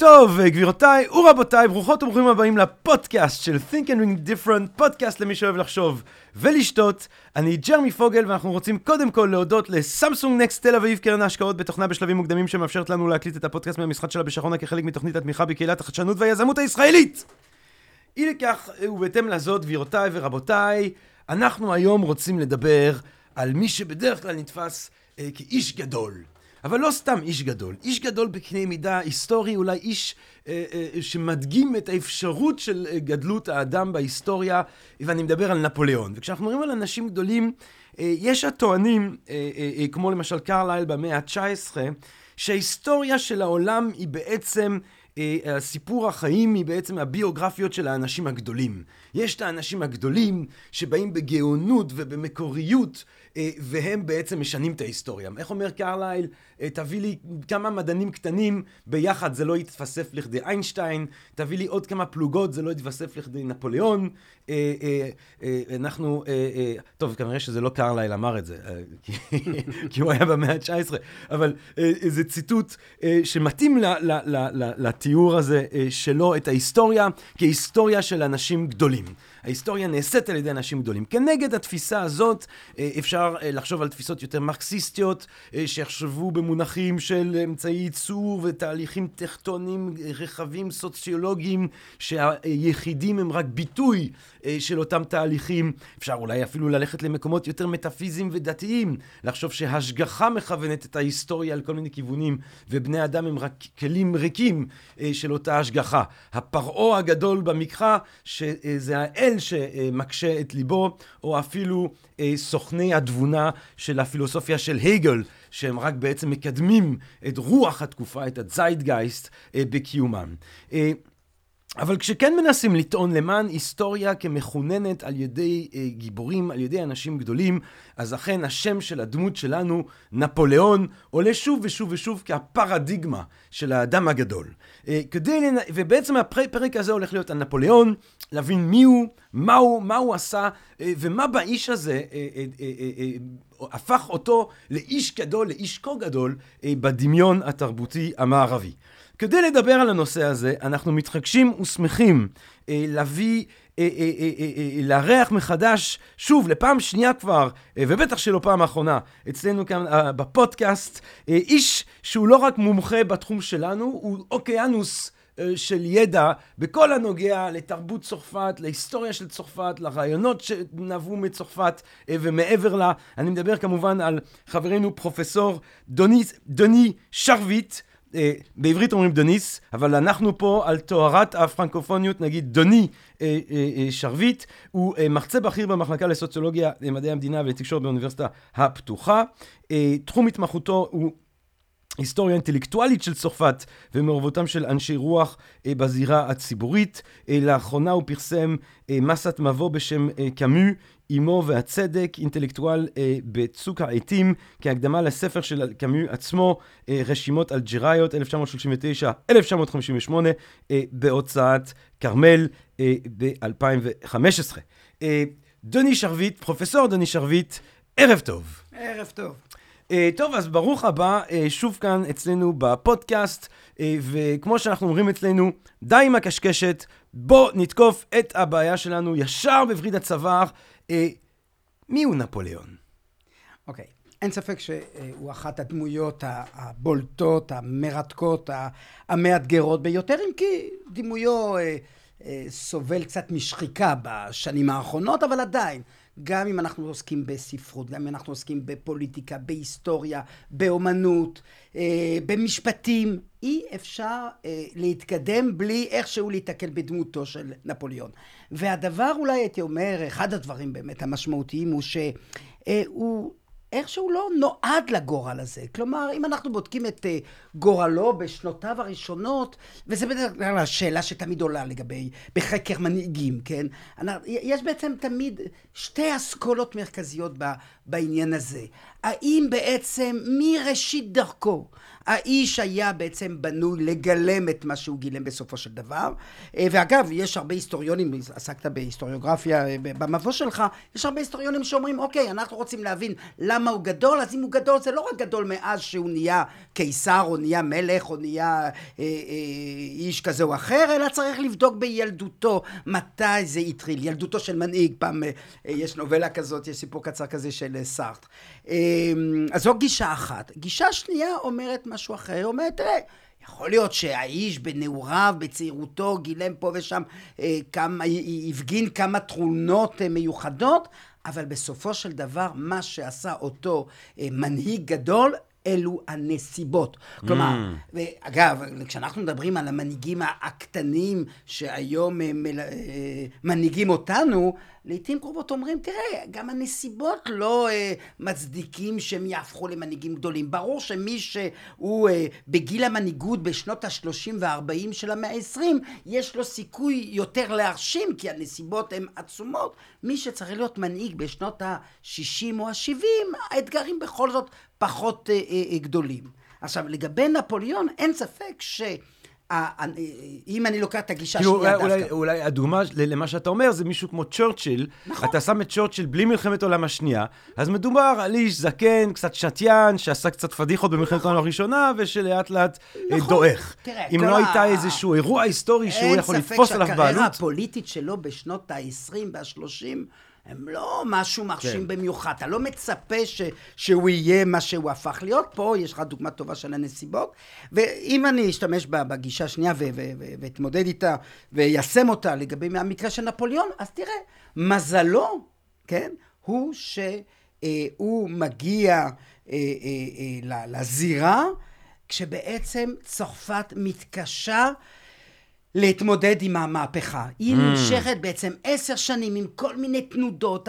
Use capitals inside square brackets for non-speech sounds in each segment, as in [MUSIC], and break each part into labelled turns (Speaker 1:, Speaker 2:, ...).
Speaker 1: טוב, גבירותיי ורבותיי, ברוכות וברוכים הבאים לפודקאסט של Think and Ring Different, פודקאסט למי שאוהב לחשוב ולשתות. אני ג'רמי פוגל, ואנחנו רוצים קודם כל להודות לסמסונג נקסט תל אביב, קרן ההשקעות בתוכנה בשלבים מוקדמים שמאפשרת לנו להקליט את הפודקאסט מהמשחק שלה בשרונה כחלק מתוכנית התמיכה בקהילת החדשנות והיזמות הישראלית. אי לכך, ובהתאם לזאת, גבירותיי ורבותיי, אנחנו היום רוצים לדבר על מי שבדרך כלל נתפס אה, כאיש גדול. אבל לא סתם איש גדול, איש גדול בקנה מידה היסטורי, אולי איש אה, אה, שמדגים את האפשרות של אה, גדלות האדם בהיסטוריה, ואני מדבר על נפוליאון. וכשאנחנו מדברים על אנשים גדולים, אה, יש הטוענים, אה, אה, אה, כמו למשל קרלייל במאה ה-19, שההיסטוריה של העולם היא בעצם אה, סיפור החיים היא בעצם הביוגרפיות של האנשים הגדולים. יש את האנשים הגדולים שבאים בגאונות ובמקוריות, והם בעצם משנים את ההיסטוריה. איך אומר קרלייל? אה, תביא לי כמה מדענים קטנים, ביחד זה לא יתווסף לכדי איינשטיין, תביא לי עוד כמה פלוגות, זה לא יתווסף לכדי נפוליאון. אנחנו, טוב, כנראה שזה לא קרלייל אמר את זה, [LAUGHS] כי הוא היה במאה ה-19, אבל זה ציטוט שמתאים לתיאור הזה שלו את ההיסטוריה כהיסטוריה של אנשים גדולים. ההיסטוריה נעשית על ידי אנשים גדולים. כנגד התפיסה הזאת אפשר לחשוב על תפיסות יותר מרקסיסטיות, שיחשבו במונחים של אמצעי ייצור ותהליכים טכטוניים רחבים סוציולוגיים, שהיחידים הם רק ביטוי של אותם תהליכים. אפשר אולי אפילו ללכת למקומות יותר מטאפיזיים ודתיים, לחשוב שהשגחה מכוונת את ההיסטוריה על כל מיני כיוונים, ובני אדם הם רק כלים ריקים של אותה השגחה. הפרעה הגדול במקרא, שזה האל שמקשה את ליבו, או אפילו סוכני התבונה של הפילוסופיה של הגל, שהם רק בעצם מקדמים את רוח התקופה, את הזיידגייסט, בקיומם. אבל כשכן מנסים לטעון למען היסטוריה כמכוננת על ידי אה, גיבורים, על ידי אנשים גדולים, אז אכן השם של הדמות שלנו, נפוליאון, עולה שוב ושוב ושוב כפרדיגמה של האדם הגדול. אה, כדי, לנ... ובעצם הפרק הזה הולך להיות על נפוליאון, להבין מי הוא, מה הוא, מה הוא עשה, אה, ומה באיש הזה אה, אה, אה, אה, אה, הפך אותו לאיש גדול, לאיש כה גדול, אה, בדמיון התרבותי המערבי. כדי לדבר על הנושא הזה, אנחנו מתחגשים ושמחים אה, להביא, אה, אה, אה, אה, לארח מחדש, שוב, לפעם שנייה כבר, אה, ובטח שלא פעם אחרונה, אצלנו כאן אה, בפודקאסט, אה, איש שהוא לא רק מומחה בתחום שלנו, הוא אוקיינוס. של ידע בכל הנוגע לתרבות צרפת, להיסטוריה של צרפת, לרעיונות שנבעו מצרפת ומעבר לה. אני מדבר כמובן על חברנו פרופסור דוני, דוני שרביט, אה, בעברית אומרים דוניס, אבל אנחנו פה על תוארת הפרנקופוניות, נגיד דוני אה, אה, שרביט, הוא מרצה בכיר במחלקה לסוציולוגיה, למדעי המדינה ולתקשורת באוניברסיטה הפתוחה. תחום התמחותו הוא היסטוריה אינטלקטואלית של צרפת ומעורבותם של אנשי רוח אה, בזירה הציבורית. אה, לאחרונה הוא פרסם אה, מסת מבוא בשם קאמו, אמו והצדק, אינטלקטואל בצוק העטים, כהקדמה לספר של קאמו עצמו, רשימות אלג'יראיות, 1939-1958, בהוצאת כרמל ב-2015. דוני שרביט, פרופסור דוני שרביט, ערב טוב.
Speaker 2: ערב טוב.
Speaker 1: Uh, טוב, אז ברוך הבא uh, שוב כאן אצלנו בפודקאסט, uh, וכמו שאנחנו אומרים אצלנו, די עם הקשקשת, בוא נתקוף את הבעיה שלנו ישר בווריד הצוואר. Uh, מי הוא נפוליאון?
Speaker 2: אוקיי. Okay. אין ספק שהוא אחת הדמויות הבולטות, המרתקות, המאתגרות ביותר, אם כי דימויו סובל קצת משחיקה בשנים האחרונות, אבל עדיין. גם אם אנחנו עוסקים בספרות, גם אם אנחנו עוסקים בפוליטיקה, בהיסטוריה, באומנות, אה, במשפטים, אי אפשר אה, להתקדם בלי איכשהו להתקל בדמותו של נפוליאון. והדבר אולי הייתי אומר, אחד הדברים באמת המשמעותיים הוא שהוא איכשהו לא נועד לגורל הזה. כלומר, אם אנחנו בודקים את uh, גורלו בשנותיו הראשונות, וזה בדרך כלל השאלה שתמיד עולה לגבי, בחקר מנהיגים, כן? יש בעצם תמיד שתי אסכולות מרכזיות בעניין הזה. האם בעצם מראשית דרכו האיש היה בעצם בנוי לגלם את מה שהוא גילם בסופו של דבר. אה, ואגב, יש הרבה היסטוריונים, עסקת בהיסטוריוגרפיה אה, במבוא שלך, יש הרבה היסטוריונים שאומרים, אוקיי, אנחנו רוצים להבין למה הוא גדול, אז אם הוא גדול, זה לא רק גדול מאז שהוא נהיה קיסר, או נהיה מלך, או נהיה אה, אה, איש כזה או אחר, אלא צריך לבדוק בילדותו מתי זה התחיל. ילדותו של מנהיג, פעם אה, יש נובלה כזאת, יש סיפור קצר כזה של אה, סארט. אה, אז זו גישה אחת. גישה שנייה אומרת משהו אחר, היא אומרת, תראה, יכול להיות שהאיש בנעוריו, בצעירותו, גילם פה ושם אה, כמה, הפגין כמה תכונות אה, מיוחדות, אבל בסופו של דבר, מה שעשה אותו אה, מנהיג גדול, אלו הנסיבות. כלומר, mm. ואגב, כשאנחנו מדברים על המנהיגים הקטנים שהיום הם אה, מנהיגים אותנו, לעיתים קרובות אומרים, תראה, גם הנסיבות לא uh, מצדיקים שהם יהפכו למנהיגים גדולים. ברור שמי שהוא uh, בגיל המנהיגות בשנות ה-30 וה-40 של המאה ה-20, יש לו סיכוי יותר להרשים, כי הנסיבות הן עצומות. מי שצריך להיות מנהיג בשנות ה-60 או ה-70, האתגרים בכל זאת פחות uh, uh, גדולים. עכשיו, לגבי נפוליאון, אין ספק ש... אם אני לוקח את הגישה
Speaker 1: כאילו, דווקא. אולי, אולי הדוגמה למה שאתה אומר זה מישהו כמו צ'רצ'יל. נכון. אתה שם את צ'רצ'יל בלי מלחמת העולם השנייה, אז מדובר על איש זקן, קצת שתיין, שעשה קצת פדיחות במלחמת. העולם הראשונה, ושלאט לאט אה, נכון. דועך. תראה, אם לא ה... הייתה איזשהו אירוע היסטורי שהוא יכול לתפוס עליו בעלות. אין ספק
Speaker 2: שהקריירה הפוליטית שלו בשנות ה-20 וה-30, הם לא משהו מרשים כן. במיוחד. אתה לא מצפה ש, שהוא יהיה מה שהוא הפך להיות. פה יש לך דוגמה טובה של הנסיבות. ואם אני אשתמש בגישה השנייה ואתמודד איתה ויישם אותה לגבי המקרה של נפוליאון, אז תראה, מזלו, כן, הוא שהוא אה, מגיע אה, אה, לזירה, כשבעצם צרפת מתקשה להתמודד עם המהפכה. היא mm. נמשכת בעצם עשר שנים עם כל מיני תנודות,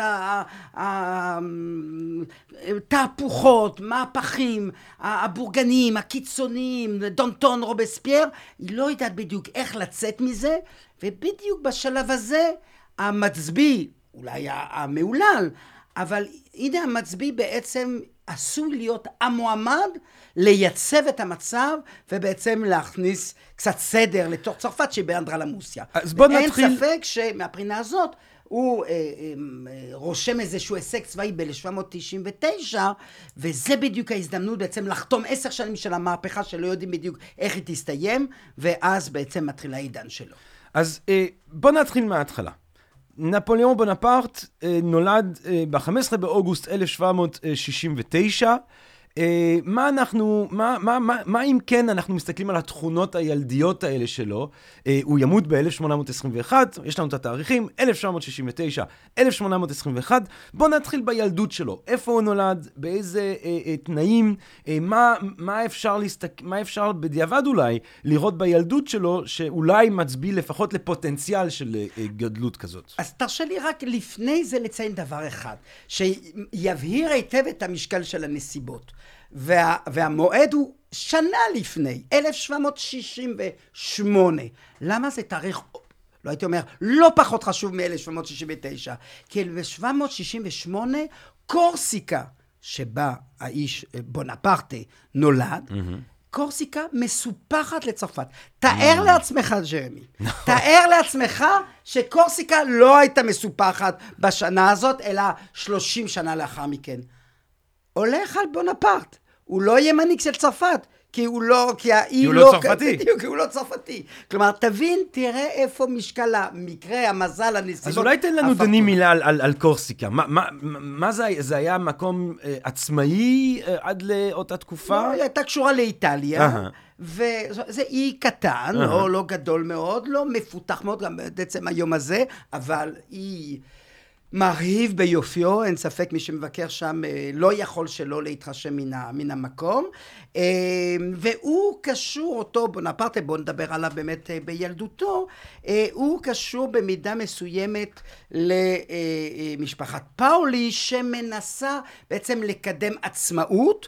Speaker 2: תהפוכות, מהפכים, הבורגנים, הקיצוניים, דונטון, רובספייר, היא לא יודעת בדיוק איך לצאת מזה, ובדיוק בשלב הזה המצביא, אולי המהולל, אבל הנה המצביא בעצם עשוי להיות המועמד לייצב את המצב ובעצם להכניס קצת סדר לתוך צרפת שהיא באנדרלמוסיה. אז בוא נתחיל... אין ספק שמהבחינה הזאת הוא אה, אה, רושם איזשהו הישג צבאי ב-1799, וזה בדיוק ההזדמנות בעצם לחתום עשר שנים של המהפכה שלא יודעים בדיוק איך היא תסתיים, ואז בעצם מתחיל העידן שלו.
Speaker 1: אז אה, בוא נתחיל מההתחלה. נפוליאון בונפרט אה, נולד אה, ב-15 באוגוסט 1769. אה, מה אנחנו, מה, מה, מה, מה אם כן אנחנו מסתכלים על התכונות הילדיות האלה שלו? אה, הוא ימות ב-1821, יש לנו את התאריכים, 1969, 1821. בואו נתחיל בילדות שלו. איפה הוא נולד, באיזה אה, אה, תנאים, אה, מה, מה, אפשר להסתק... מה אפשר בדיעבד אולי לראות בילדות שלו, שאולי מצביא לפחות לפוטנציאל של אה, גדלות כזאת.
Speaker 2: אז תרשה לי רק לפני זה לציין דבר אחד, שיבהיר היטב את המשקל של הנסיבות. וה, והמועד הוא שנה לפני, 1768. למה זה תאריך, לא הייתי אומר, לא פחות חשוב מ-1769? כי ב-1768 קורסיקה, שבה האיש בונפרטה נולד, mm-hmm. קורסיקה מסופחת לצרפת. תאר mm. לעצמך, ג'רמי, [LAUGHS] נכון. תאר לעצמך שקורסיקה לא הייתה מסופחת בשנה הזאת, אלא 30 שנה לאחר מכן. הולך על בונפרט. הוא לא יהיה מנהיג של צרפת. כי הוא לא, כי האי
Speaker 1: לא... כי הוא לא צרפתי. [LAUGHS]
Speaker 2: בדיוק, כי הוא לא צרפתי. כלומר, תבין, תראה איפה משקל המקרה, המזל, הנסיבות.
Speaker 1: אז אולי תן לנו, דני, מילה על, על, על קורסיקה. מה, מה, מה זה, זה היה מקום אה, עצמאי אה, עד לאותה תקופה?
Speaker 2: לא, היא הייתה קשורה לאיטליה. Uh-huh. וזה אי קטן, uh-huh. לא, לא גדול מאוד, לא מפותח מאוד, גם בעצם היום הזה, אבל אי... מרהיב ביופיו, אין ספק מי שמבקר שם אה, לא יכול שלא להתרשם מן, המקום. אה, והוא קשור, אותו בונפרטה, בואו נדבר עליו באמת אה, בילדותו, הוא קשור במידה מסוימת למשפחת פאולי שמנסה בעצם לקדם עצמאות.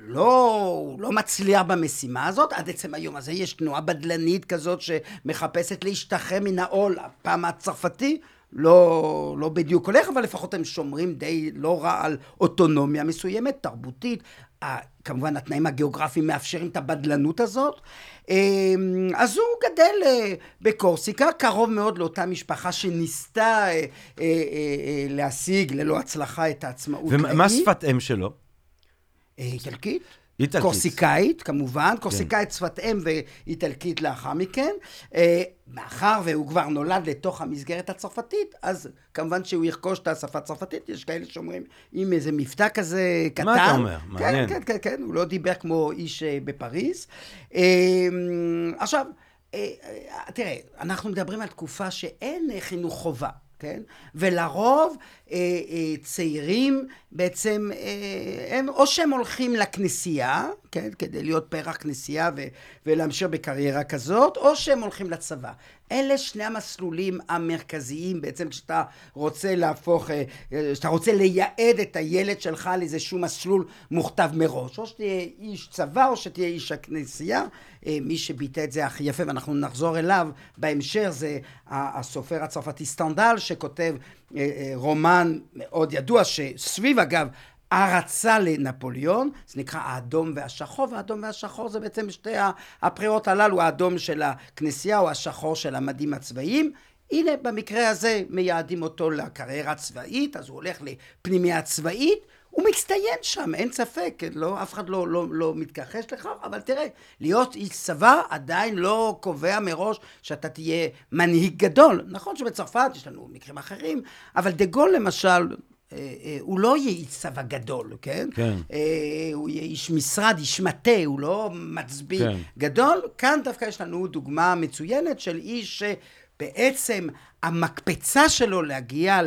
Speaker 2: לא, הוא לא מצליח במשימה הזאת, עד עצם היום הזה יש תנועה בדלנית כזאת שמחפשת להשתחרר מן העול, הפעם הצרפתי, לא, לא בדיוק הולך, אבל לפחות הם שומרים די לא רע על אוטונומיה מסוימת, תרבותית. כמובן התנאים הגיאוגרפיים מאפשרים את הבדלנות הזאת. אמ, אז הוא גדל אה, בקורסיקה, קרוב מאוד לאותה משפחה שניסתה אה, אה, להשיג ללא הצלחה את העצמאות.
Speaker 1: ומה שפת אם שלו?
Speaker 2: איטלקית.
Speaker 1: איטלקית.
Speaker 2: קורסיקאית, כמובן, קורסיקאית כן. שפת אם ואיטלקית לאחר מכן. אה, מאחר והוא כבר נולד לתוך המסגרת הצרפתית, אז כמובן שהוא ירכוש את השפה הצרפתית, יש כאלה שאומרים, עם איזה מבטא כזה קטן.
Speaker 1: מה אתה אומר?
Speaker 2: כן,
Speaker 1: מעניין.
Speaker 2: כן, כן, כן, הוא לא דיבר כמו איש אה, בפריז. אה, עכשיו, תראה, אנחנו מדברים על תקופה שאין חינוך חובה. כן? ולרוב אה, אה, צעירים בעצם, אה, הם או שהם הולכים לכנסייה, כן? כדי להיות פרח כנסייה ו, ולהמשיך בקריירה כזאת, או שהם הולכים לצבא. אלה שני המסלולים המרכזיים בעצם כשאתה רוצה להפוך, אה, אה, כשאתה רוצה לייעד את הילד שלך לאיזשהו מסלול מוכתב מראש. או שתהיה איש צבא או שתהיה איש הכנסייה. אה, מי שביטא את זה הכי יפה, ואנחנו נחזור אליו בהמשך, זה הסופר הצרפתי סטנדל, שכותב רומן מאוד ידוע, שסביב אגב הערצה לנפוליאון, זה נקרא האדום והשחור, והאדום והשחור זה בעצם שתי הפרירות הללו, האדום של הכנסייה או השחור של המדים הצבאיים. הנה במקרה הזה מייעדים אותו לקריירה צבאית, אז הוא הולך לפנימייה צבאית, הוא מצטיין שם, אין ספק, לא, אף אחד לא, לא, לא מתכחש לכך, אבל תראה, להיות איש צבא עדיין לא קובע מראש שאתה תהיה מנהיג גדול. נכון שבצרפת יש לנו מקרים אחרים, אבל דה גול למשל, אה, אה, הוא לא יהיה איש צבא גדול, כן?
Speaker 1: כן.
Speaker 2: אה, הוא יהיה איש משרד, איש מטה, הוא לא מצביא כן. גדול. כאן דווקא יש לנו דוגמה מצוינת של איש שבעצם המקפצה שלו להגיע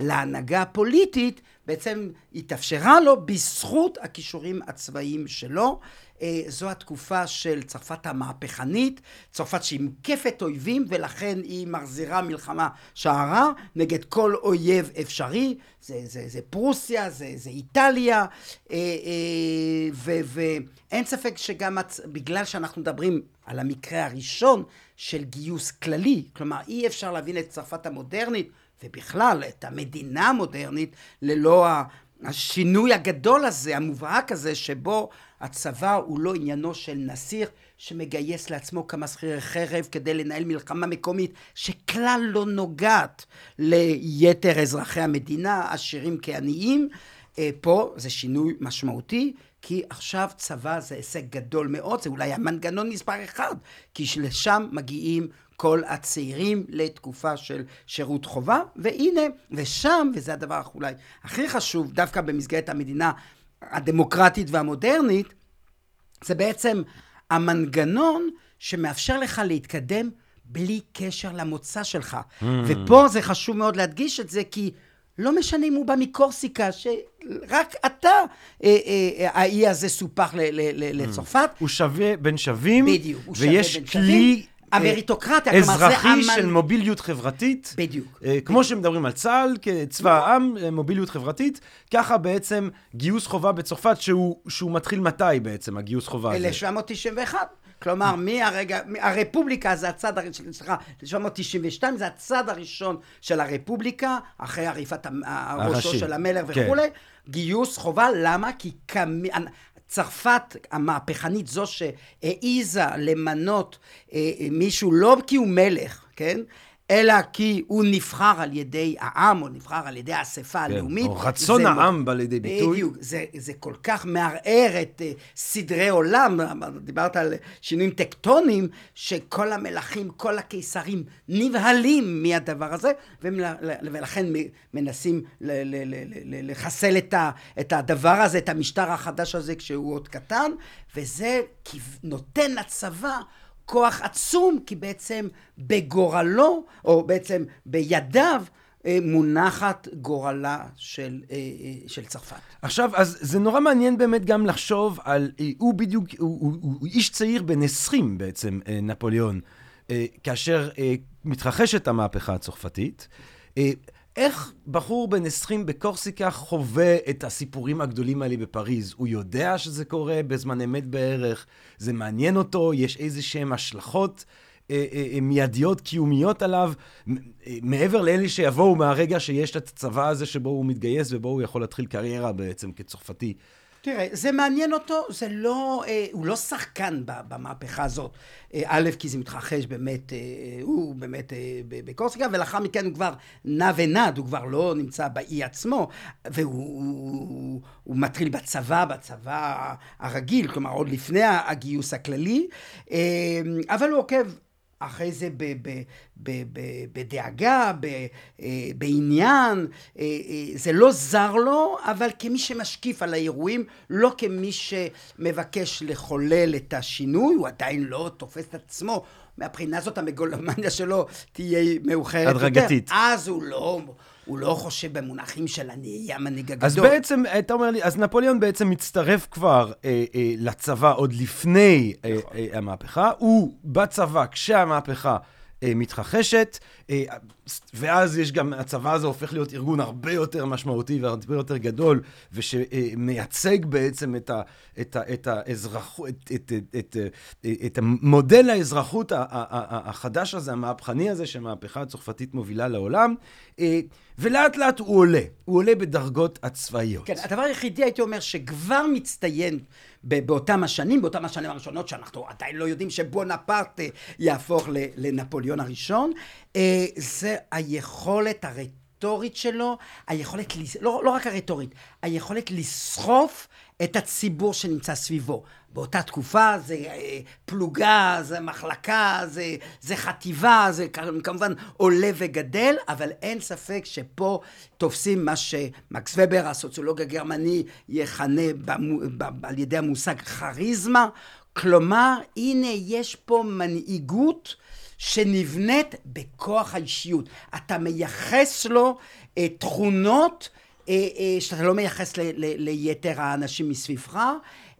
Speaker 2: להנהגה הפוליטית בעצם התאפשרה לו בזכות הכישורים הצבאיים שלו. אה, זו התקופה של צרפת המהפכנית, צרפת שהיא מקפת אויבים ולכן היא מחזירה מלחמה שערה נגד כל אויב אפשרי, זה, זה, זה פרוסיה, זה, זה איטליה, אה, אה, ואין ספק שגם בגלל שאנחנו מדברים על המקרה הראשון של גיוס כללי, כלומר אי אפשר להבין את צרפת המודרנית ובכלל את המדינה המודרנית ללא השינוי הגדול הזה, המובהק הזה, שבו הצבא הוא לא עניינו של נסיך שמגייס לעצמו כמה שכירי חרב כדי לנהל מלחמה מקומית שכלל לא נוגעת ליתר אזרחי המדינה, עשירים כעניים. אה, פה זה שינוי משמעותי, כי עכשיו צבא זה הישג גדול מאוד, זה אולי המנגנון מספר אחד, כי לשם מגיעים כל הצעירים לתקופה של שירות חובה, והנה, ושם, וזה הדבר אולי הכי חשוב, דווקא במסגרת המדינה הדמוקרטית והמודרנית, זה בעצם המנגנון שמאפשר לך להתקדם בלי קשר למוצא שלך. Mm. ופה זה חשוב מאוד להדגיש את זה, כי לא משנה אם הוא בא מקורסיקה, שרק אתה, אה, אה, האי הזה סופח לצרפת.
Speaker 1: הוא שווה בין שווים,
Speaker 2: בדיוק,
Speaker 1: הוא שווה בין שווים. ויש כלי
Speaker 2: המריטוקרטיה,
Speaker 1: כלומר זה... אזרחי של מוביליות חברתית.
Speaker 2: בדיוק.
Speaker 1: אה, כמו שמדברים על צה"ל כצבא העם, אה, מוביליות חברתית, ככה בעצם גיוס חובה בצרפת, שהוא מתחיל מתי בעצם, הגיוס חובה הזה?
Speaker 2: 1791. כלומר, מהרגע, הרפובליקה זה הצד הראשון, סליחה, 1792 זה הצד הראשון של הרפובליקה, אחרי עריפת הראשו של המלך כן. וכולי. גיוס חובה, למה? כי קמ... צרפת המהפכנית, זו שהעיזה למנות אה, מישהו לא כי הוא מלך, כן? אלא כי הוא נבחר על ידי העם, או נבחר על ידי האספה כן, הלאומית.
Speaker 1: או רצון העם בא לידי ביטוי.
Speaker 2: בדיוק, זה, זה כל כך מערער את uh, סדרי עולם, דיברת על שינויים טקטוניים, שכל המלכים, כל הקיסרים נבהלים מהדבר הזה, ולכן מנסים לחסל את, ה, את הדבר הזה, את המשטר החדש הזה, כשהוא עוד קטן, וזה נותן לצבא כוח עצום, כי בעצם בגורלו, או בעצם בידיו, אה, מונחת גורלה של, אה, של צרפת.
Speaker 1: עכשיו, אז זה נורא מעניין באמת גם לחשוב על, הוא בדיוק, הוא, הוא, הוא, הוא איש צעיר בן 20 בעצם, נפוליאון, כאשר מתרחשת המהפכה הצרפתית. איך בחור בן 20 בקורסיקה חווה את הסיפורים הגדולים האלה בפריז? הוא יודע שזה קורה בזמן אמת בערך? זה מעניין אותו? יש איזה שהן השלכות אה, אה, אה, מיידיות, קיומיות עליו, מעבר לאלה שיבואו מהרגע שיש את הצבא הזה שבו הוא מתגייס ובו הוא יכול להתחיל קריירה בעצם כצרפתי.
Speaker 2: תראה, זה מעניין אותו, זה לא, אה, הוא לא שחקן במהפכה הזאת. אה, א', כי זה מתרחש באמת, אה, הוא באמת אה, בקורסיקה, ולאחר מכן הוא כבר נע ונד, הוא כבר לא נמצא באי עצמו, והוא הוא, הוא, הוא מתחיל בצבא, בצבא הרגיל, כלומר עוד לפני הגיוס הכללי, אה, אבל הוא עוקב אחרי זה ב, ב, ב, ב, בדאגה, ב, אה, בעניין, אה, אה, זה לא זר לו, אבל כמי שמשקיף על האירועים, לא כמי שמבקש לחולל את השינוי, הוא עדיין לא תופס את עצמו. מהבחינה הזאת המגולומניה שלו תהיה מאוחרת יותר.
Speaker 1: הדרגתית.
Speaker 2: אז הוא לא... הוא לא חושב במונחים של אני אהיה המנהיג הגדול.
Speaker 1: אז בעצם, אתה אומר לי, אז נפוליאון בעצם מצטרף כבר אה, אה, לצבא עוד לפני אה, נכון. אה, המהפכה. הוא בצבא כשהמהפכה אה, מתרחשת, ואז יש גם, הצבא הזה הופך להיות ארגון הרבה יותר משמעותי והרבה יותר גדול, ושמייצג בעצם את, ה, את, ה, את, האזרח, את, את, את, את, את המודל האזרחות החדש הזה, המהפכני הזה, שהמהפכה הצרפתית מובילה לעולם, ולאט לאט הוא עולה, הוא עולה בדרגות הצבאיות.
Speaker 2: כן, הדבר היחידי הייתי אומר שכבר מצטיין באותם השנים, באותם השנים הראשונות, שאנחנו עדיין לא יודעים שבונפרט יהפוך לנפוליאון הראשון, אה, זה היכולת הרטורית שלו, היכולת, לא, לא רק הרטורית, היכולת לסחוף את הציבור שנמצא סביבו. באותה תקופה זה אה, פלוגה, זה מחלקה, זה, זה חטיבה, זה כמובן עולה וגדל, אבל אין ספק שפה תופסים מה שמקס ובר, הסוציולוג הגרמני, יכנה על ידי המושג כריזמה. כלומר, הנה יש פה מנהיגות שנבנית בכוח האישיות. אתה מייחס לו אה, תכונות אה, אה, שאתה לא מייחס ל, ל, ליתר האנשים מסביבך.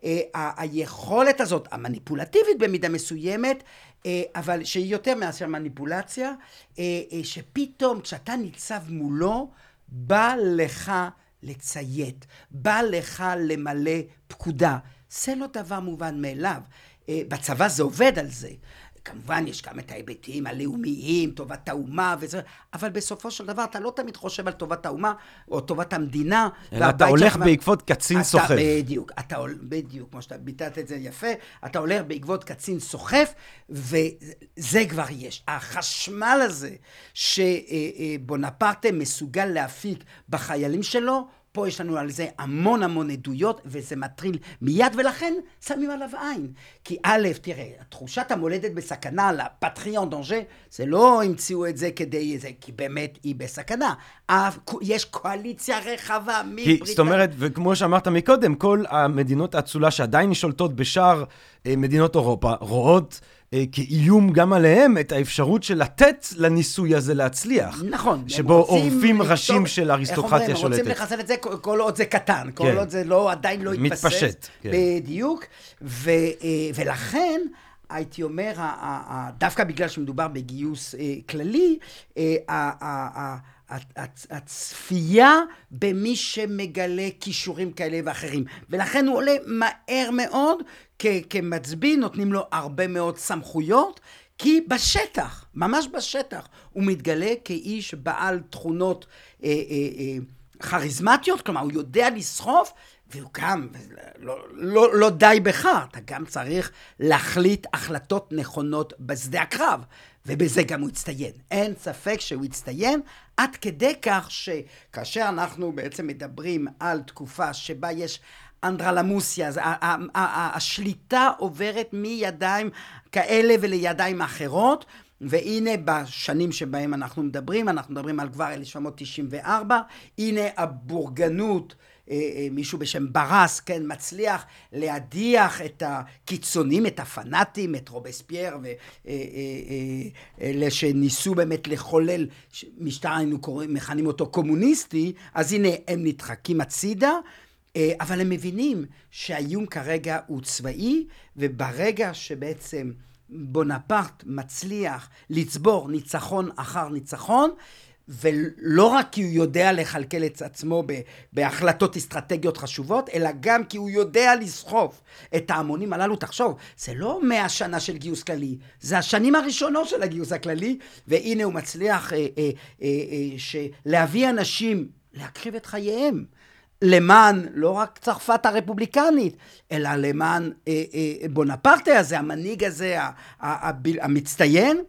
Speaker 2: אה, היכולת הזאת, המניפולטיבית במידה מסוימת, אה, אבל שהיא יותר מאשר מניפולציה, אה, שפתאום כשאתה ניצב מולו, בא לך לציית, בא לך למלא פקודה. זה לא דבר מובן מאליו. בצבא זה עובד על זה. כמובן יש גם את ההיבטים הלאומיים, טובת האומה וזה, אבל בסופו של דבר אתה לא תמיד חושב על טובת האומה או טובת המדינה.
Speaker 1: אלא אתה הולך שחבר... בעקבות קצין אתה, סוחף.
Speaker 2: בדיוק, אתה, בדיוק, כמו שאתה ביטאת את זה יפה, אתה הולך בעקבות קצין סוחף, וזה כבר יש. החשמל הזה שבונפרטה מסוגל להפיק בחיילים שלו, פה יש לנו על זה המון המון עדויות, וזה מטריל מיד, ולכן שמים עליו עין. כי א', תראה, תחושת המולדת בסכנה, לפטריון דונג'ה, זה לא המציאו את זה כדי זה, כי באמת היא בסכנה. יש קואליציה רחבה
Speaker 1: מברית... כי, זאת אומרת, וכמו שאמרת מקודם, כל המדינות האצולה שעדיין שולטות בשאר אה, מדינות אירופה, רואות... אה, כאיום גם עליהם את האפשרות של לתת לניסוי הזה להצליח.
Speaker 2: נכון.
Speaker 1: שבו עורפים ראשים של אריסטוקרטיה שולטת.
Speaker 2: הם רוצים לחסל את זה כל עוד זה קטן, כל כן. עוד זה לא, עדיין לא
Speaker 1: התבסס. מתפשט.
Speaker 2: כן. בדיוק. ו, אה, ולכן... הייתי אומר, דווקא בגלל שמדובר בגיוס אה, כללי, הצפייה במי שמגלה כישורים כאלה ואחרים. ולכן הוא עולה מהר מאוד כמצביא, נותנים לו הרבה מאוד סמכויות, כי בשטח, ממש בשטח, הוא מתגלה כאיש בעל תכונות אה, אה, אה, כריזמטיות, כלומר הוא יודע לסחוף, והוא גם, לא, לא, לא די בכך, אתה גם צריך להחליט החלטות נכונות בשדה הקרב. ובזה גם הוא הצטיין. אין ספק שהוא הצטיין, עד כדי כך שכאשר אנחנו בעצם מדברים על תקופה שבה יש אנדרלמוסיה, השליטה עוברת מידיים כאלה ולידיים אחרות, והנה בשנים שבהם אנחנו מדברים, אנחנו מדברים על כבר 1794, הנה הבורגנות מישהו בשם ברס, כן, מצליח להדיח את הקיצונים, את הפנאטים, את רובספייר ואלה שניסו באמת לחולל משטר, היינו מכנים אותו קומוניסטי, אז הנה הם נדחקים הצידה. אבל הם מבינים שהאיום כרגע הוא צבאי, וברגע שבעצם בונפרט מצליח לצבור ניצחון אחר ניצחון, ולא רק כי הוא יודע לכלכל את עצמו בהחלטות אסטרטגיות חשובות, אלא גם כי הוא יודע לסחוף את ההמונים הללו. תחשוב, זה לא מאה שנה של גיוס כללי, זה השנים הראשונות של הגיוס הכללי, והנה הוא מצליח אה, אה, אה, אה, להביא אנשים להקריב את חייהם. למען לא רק צרפת הרפובליקנית, אלא למען אה, אה, בונפרטה הזה, המנהיג הזה, המצטיין.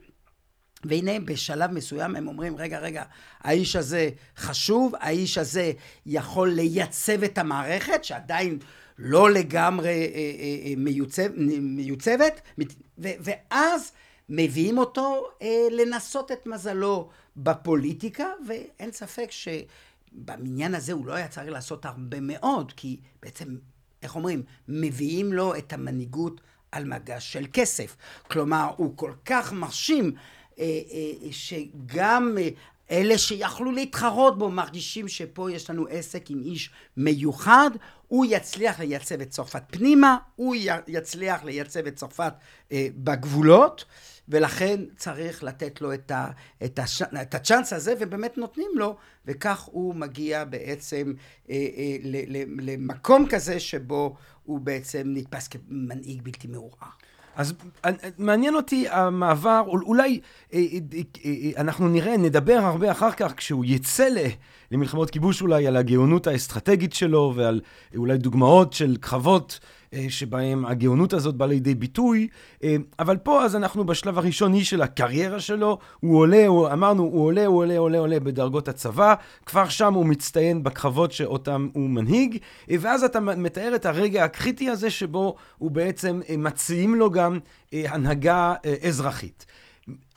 Speaker 2: והנה בשלב מסוים הם אומרים, רגע, רגע, האיש הזה חשוב, האיש הזה יכול לייצב את המערכת, שעדיין לא לגמרי אה, אה, אה מיוצב, מיוצבת, ו, ואז מביאים אותו אה, לנסות את מזלו בפוליטיקה, ואין ספק ש... במניין הזה הוא לא היה צריך לעשות הרבה מאוד, כי בעצם, איך אומרים, מביאים לו את המנהיגות על מגש של כסף. כלומר, הוא כל כך מרשים, אה, אה, שגם אה, אלה שיכלו להתחרות בו מרגישים שפה יש לנו עסק עם איש מיוחד, הוא יצליח לייצב את צרפת פנימה, הוא יצליח לייצב את צרפת אה, בגבולות. ולכן צריך לתת לו את, ה, את, הש, את הצ'אנס הזה, ובאמת נותנים לו, וכך הוא מגיע בעצם אה, אה, ל, ל, למקום כזה שבו הוא בעצם נתפס כמנהיג בלתי מעורער.
Speaker 1: אז אה, מעניין אותי המעבר, אולי אה, אה, אנחנו נראה, נדבר הרבה אחר כך, כשהוא יצא למלחמות כיבוש אולי, על הגאונות האסטרטגית שלו ועל אולי דוגמאות של קרבות אה, שבהם הגאונות הזאת באה לידי ביטוי, אה, אבל פה אז אנחנו בשלב הראשוני של הקריירה שלו, הוא עולה, הוא, אמרנו, הוא עולה, הוא עולה, עולה, עולה בדרגות הצבא, כבר שם הוא מצטיין בקרבות שאותם הוא מנהיג, אה, ואז אתה מתאר את הרגע הקריטי הזה שבו הוא בעצם, מציעים לו גם הנהגה אזרחית.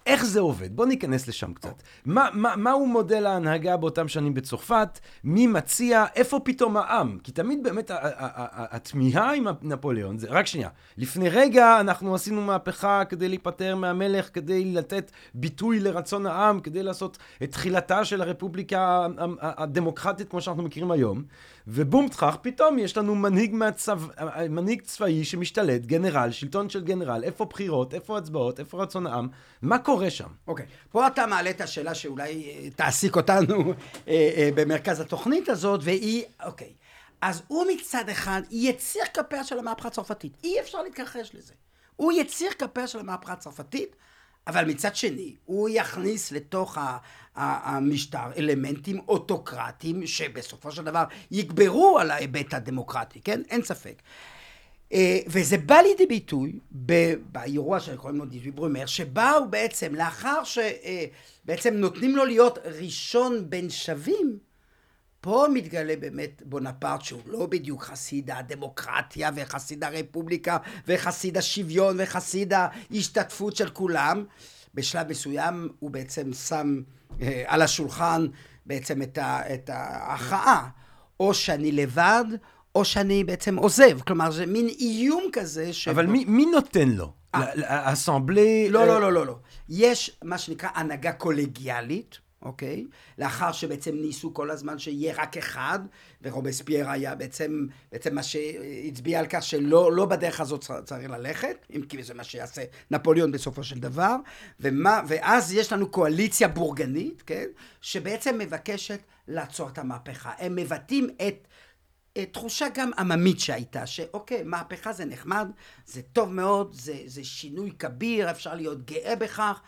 Speaker 1: איך זה עובד? בוא ניכנס לשם קצת. מה, מה, מהו מודל ההנהגה באותם שנים בצרפת? מי מציע? איפה פתאום העם? כי תמיד באמת התמיהה עם נפוליאון, זה, רק שנייה, לפני רגע אנחנו עשינו מהפכה כדי להיפטר מהמלך, כדי לתת ביטוי לרצון העם, כדי לעשות את תחילתה של הרפובליקה הדמוקרטית כמו שאנחנו מכירים היום. ובום טחח, פתאום יש לנו מנהיג, מהצו... מנהיג צבאי שמשתלט, גנרל, שלטון של גנרל, איפה בחירות, איפה הצבעות, איפה רצון העם, מה קורה שם?
Speaker 2: אוקיי, okay. פה אתה מעלה את השאלה שאולי אה, תעסיק אותנו אה, אה, במרכז התוכנית הזאת, והיא, אוקיי, okay. אז הוא מצד אחד יציר כפיה של המהפכה הצרפתית, אי אפשר להתכחש לזה. הוא יציר כפיה של המהפכה הצרפתית, אבל מצד שני, הוא יכניס לתוך המשטר אלמנטים אוטוקרטיים שבסופו של דבר יגברו על ההיבט הדמוקרטי, כן? אין ספק. אה, וזה בא לידי ביטוי באירוע שקוראים לו דיזוי ברומר, שבה הוא בעצם, לאחר שבעצם אה, נותנים לו להיות ראשון בין שווים, פה מתגלה באמת בונפרט שהוא לא בדיוק חסיד הדמוקרטיה וחסיד הרפובליקה וחסיד השוויון וחסיד ההשתתפות של כולם. בשלב מסוים הוא בעצם שם אה, על השולחן בעצם את, ה, את ההכרעה. או שאני לבד, או שאני בעצם עוזב. כלומר, זה מין איום כזה
Speaker 1: ש... אבל מי, מי נותן לו? האסמבלי...
Speaker 2: לא, לא, לא, לא, לא. יש מה שנקרא הנהגה קולגיאלית. אוקיי? לאחר שבעצם ניסו כל הזמן שיהיה רק אחד, ורובספייר היה בעצם, בעצם מה שהצביע על כך שלא לא בדרך הזאת צריך ללכת, אם כי זה מה שיעשה נפוליאון בסופו של דבר, ומה, ואז יש לנו קואליציה בורגנית, כן? שבעצם מבקשת לעצור את המהפכה. הם מבטאים את... תחושה גם עממית שהייתה, שאוקיי, מהפכה זה נחמד, זה טוב מאוד, זה, זה שינוי כביר, אפשר להיות גאה בכך,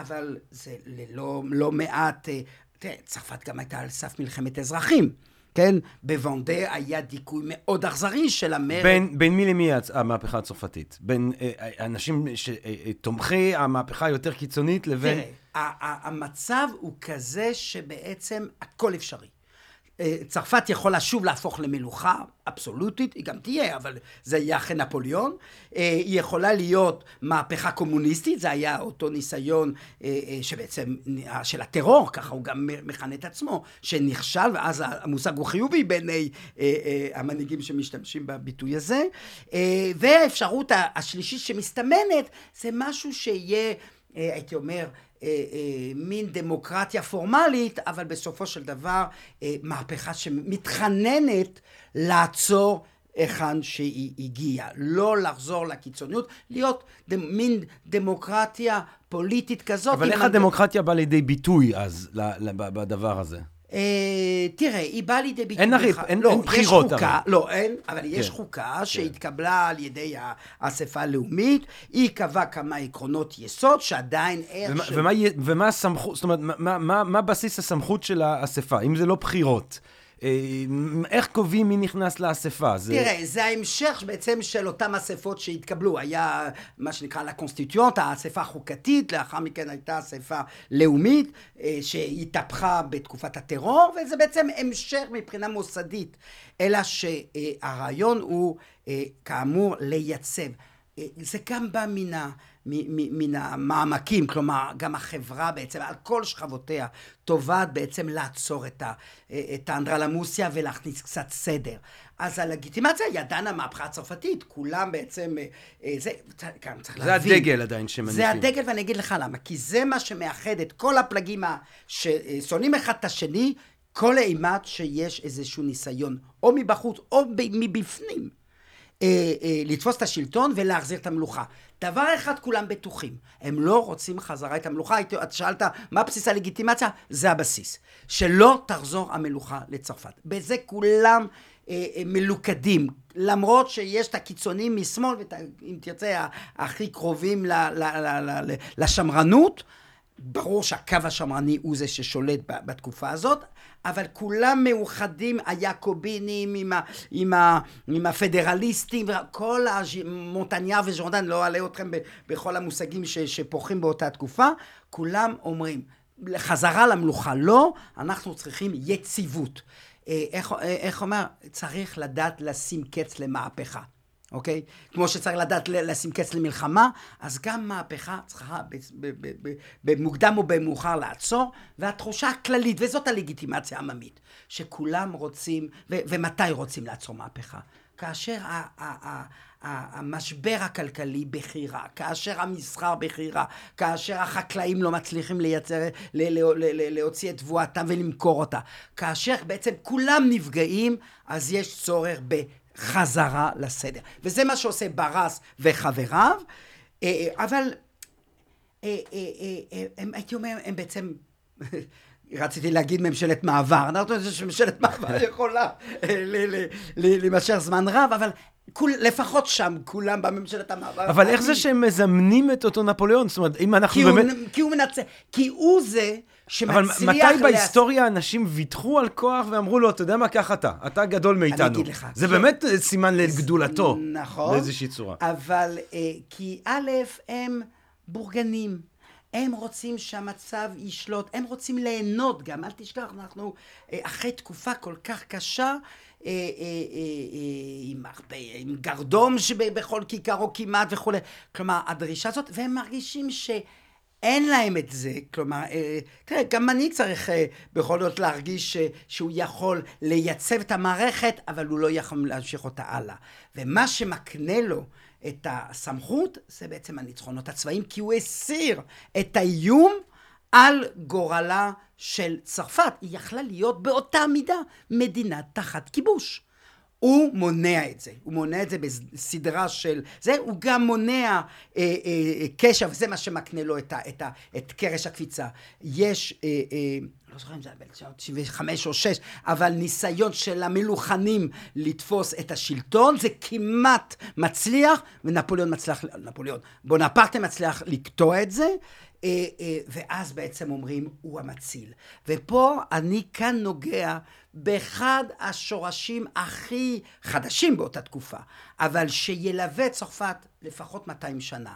Speaker 2: אבל זה ללא לא מעט, אה, תראה, צרפת גם הייתה על סף מלחמת אזרחים. כן? בוונדה היה דיכוי מאוד אכזרי של המרד.
Speaker 1: בין, בין מי למי המהפכה הצרפתית? בין אה, אה אנשים שתומכי אה, המהפכה היותר קיצונית לבין...
Speaker 2: תראה, המצב הוא כזה שבעצם הכל אפשרי. אה, צרפת יכולה שוב להפוך למלוכה אבסולוטית, היא גם תהיה, אבל זה יהיה אחרי נפוליאון. אה, היא יכולה להיות מהפכה קומוניסטית, זה היה אותו ניסיון אה, שבעצם, של הטרור, ככה הוא גם מכנה את עצמו, שנכשל, ואז המושג הוא חיובי בעיני המנהיגים שמשתמשים בביטוי הזה. והאפשרות השלישית שמסתמנת, זה משהו שיהיה, הייתי אומר, אה, אה, מין דמוקרטיה פורמלית, אבל בסופו של דבר אה, מהפכה שמתחננת לעצור היכן שהיא הגיעה. לא לחזור לקיצוניות, להיות ד... מין דמוקרטיה פוליטית כזאת.
Speaker 1: אבל איך הדמוקרטיה באה לידי ביטוי אז בדבר הזה?
Speaker 2: אה, תראה, היא באה לידי ביטוי...
Speaker 1: אין הרי, אין, לא, אין בחירות
Speaker 2: יש חוקה, הרי. לא, אין, אבל כן. יש חוקה כן. שהתקבלה על ידי האספה הלאומית, היא קבעה כמה עקרונות יסוד שעדיין איך...
Speaker 1: ומה, ש... ומה, ומה הסמכות, זאת אומרת, מה, מה, מה בסיס הסמכות של האספה, אם זה לא בחירות? אה, איך קובעים מי נכנס לאספה?
Speaker 2: זה... תראה, זה ההמשך בעצם של אותן אספות שהתקבלו. היה מה שנקרא לקונסטיטואנט, האספה החוקתית, לאחר מכן הייתה אספה לאומית, אה, שהתהפכה בתקופת הטרור, וזה בעצם המשך מבחינה מוסדית. אלא שהרעיון הוא, אה, כאמור, לייצב. זה גם בא מן ה... מן המעמקים, כלומר, גם החברה בעצם, על כל שכבותיה, תובעת בעצם לעצור את, ה, את האנדרלמוסיה ולהכניס קצת סדר. אז הלגיטימציה היא עדיין המהפכה הצרפתית, כולם בעצם, אה, זה, כאן צריך
Speaker 1: זה להבין. זה הדגל עדיין שמניפים.
Speaker 2: זה הדגל, ואני אגיד לך למה, כי זה מה שמאחד את כל הפלגים ששונאים אחד את השני, כל אימת שיש איזשהו ניסיון, או מבחוץ או מבפנים, אה, אה, לתפוס את השלטון ולהחזיר את המלוכה. דבר אחד כולם בטוחים, הם לא רוצים חזרה את המלוכה. את שאלת מה בסיס הלגיטימציה? זה הבסיס. שלא תחזור המלוכה לצרפת. בזה כולם אה, אה, מלוכדים. למרות שיש את הקיצונים משמאל, ואם תרצה, הכי קרובים ל, ל, ל, ל, לשמרנות, ברור שהקו השמרני הוא זה ששולט בתקופה הזאת, אבל כולם מאוחדים, היעקובינים עם, ה, עם, ה, עם הפדרליסטים, כל מונטניאר וז'ורדן, לא אעלה אתכם בכל המושגים ש, שפורחים באותה תקופה, כולם אומרים, חזרה למלוכה לא, אנחנו צריכים יציבות. אה, איך, אה, איך אומר? צריך לדעת לשים קץ למהפכה. אוקיי? כמו שצריך לדעת לשים קץ למלחמה, אז גם מהפכה צריכה במוקדם או במאוחר לעצור, והתחושה הכללית, וזאת הלגיטימציה העממית, שכולם רוצים, ומתי רוצים לעצור מהפכה? כאשר המשבר הכלכלי בחירה, כאשר המסחר בחירה, כאשר החקלאים לא מצליחים לייצר, להוציא את תבואתם ולמכור אותה, כאשר בעצם כולם נפגעים, אז יש צורך ב... חזרה לסדר. וזה מה שעושה ברס וחבריו, אה, אה, אבל אה, הם, הייתי אומר, הם בעצם... [LAUGHS] רציתי להגיד ממשלת מעבר, אנחנו יודעים שממשלת מעבר [LAUGHS] יכולה להימשך זמן רב, אבל כול, לפחות שם, כולם בממשלת המעבר.
Speaker 1: אבל איך זה שהם מזמנים את אותו נפוליאון? זאת אומרת, אם אנחנו
Speaker 2: כי
Speaker 1: באמת...
Speaker 2: הוא, כי הוא מנצח, כי הוא זה שמצליח...
Speaker 1: אבל מתי להס... בהיסטוריה אנשים ויתחו על כוח ואמרו לו, אתה יודע מה, קח אתה, אתה גדול מאיתנו. אני אגיד לך. זה ש... באמת סימן לגדולתו.
Speaker 2: נכון.
Speaker 1: באיזושהי צורה.
Speaker 2: אבל אה, כי א', הם בורגנים. הם רוצים שהמצב ישלוט, הם רוצים ליהנות גם, אל תשכח, אנחנו אה, אחרי תקופה כל כך קשה, אה, עם, הרבה, עם גרדום שבכל כיכר או כמעט וכולי. כלומר, הדרישה הזאת, והם מרגישים ש... אין להם את זה, כלומר, אה, תראה, גם מנהיג צריך אה, בכל זאת להרגיש אה, שהוא יכול לייצב את המערכת, אבל הוא לא יכול להמשיך אותה הלאה. ומה שמקנה לו את הסמכות, זה בעצם הניצחונות הצבאיים, כי הוא הסיר את האיום על גורלה של צרפת. היא יכלה להיות באותה מידה מדינה תחת כיבוש. הוא מונע את זה, הוא מונע את זה בסדרה של זה, הוא גם מונע אה, אה, קשר, וזה מה שמקנה לו את, ה, את, ה, את קרש הקפיצה. יש, אה, אה, לא זוכר אם זה היה ב-1975 או 6, אבל ניסיון של המלוכנים לתפוס את השלטון, זה כמעט מצליח, ונפוליאון מצליח, נפוליאון, בונפרטה מצליח לקטוע את זה, אה, אה, ואז בעצם אומרים, הוא המציל. ופה אני כאן נוגע באחד השורשים הכי חדשים באותה תקופה, אבל שילווה את צרפת לפחות 200 שנה.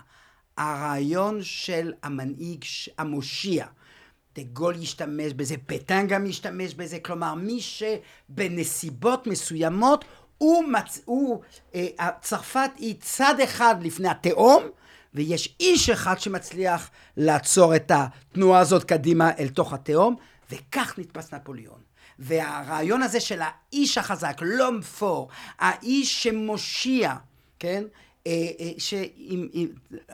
Speaker 2: הרעיון של המנהיג המושיע, דה גול ישתמש בזה, פטן גם ישתמש בזה, כלומר מי שבנסיבות מסוימות הוא, מצ... הוא אה, צרפת היא צד אחד לפני התהום ויש איש אחד שמצליח לעצור את התנועה הזאת קדימה אל תוך התהום וכך נתפס נפוליאון. והרעיון הזה של האיש החזק, לום פור, האיש שמושיע, כן? אה, אה, שאם,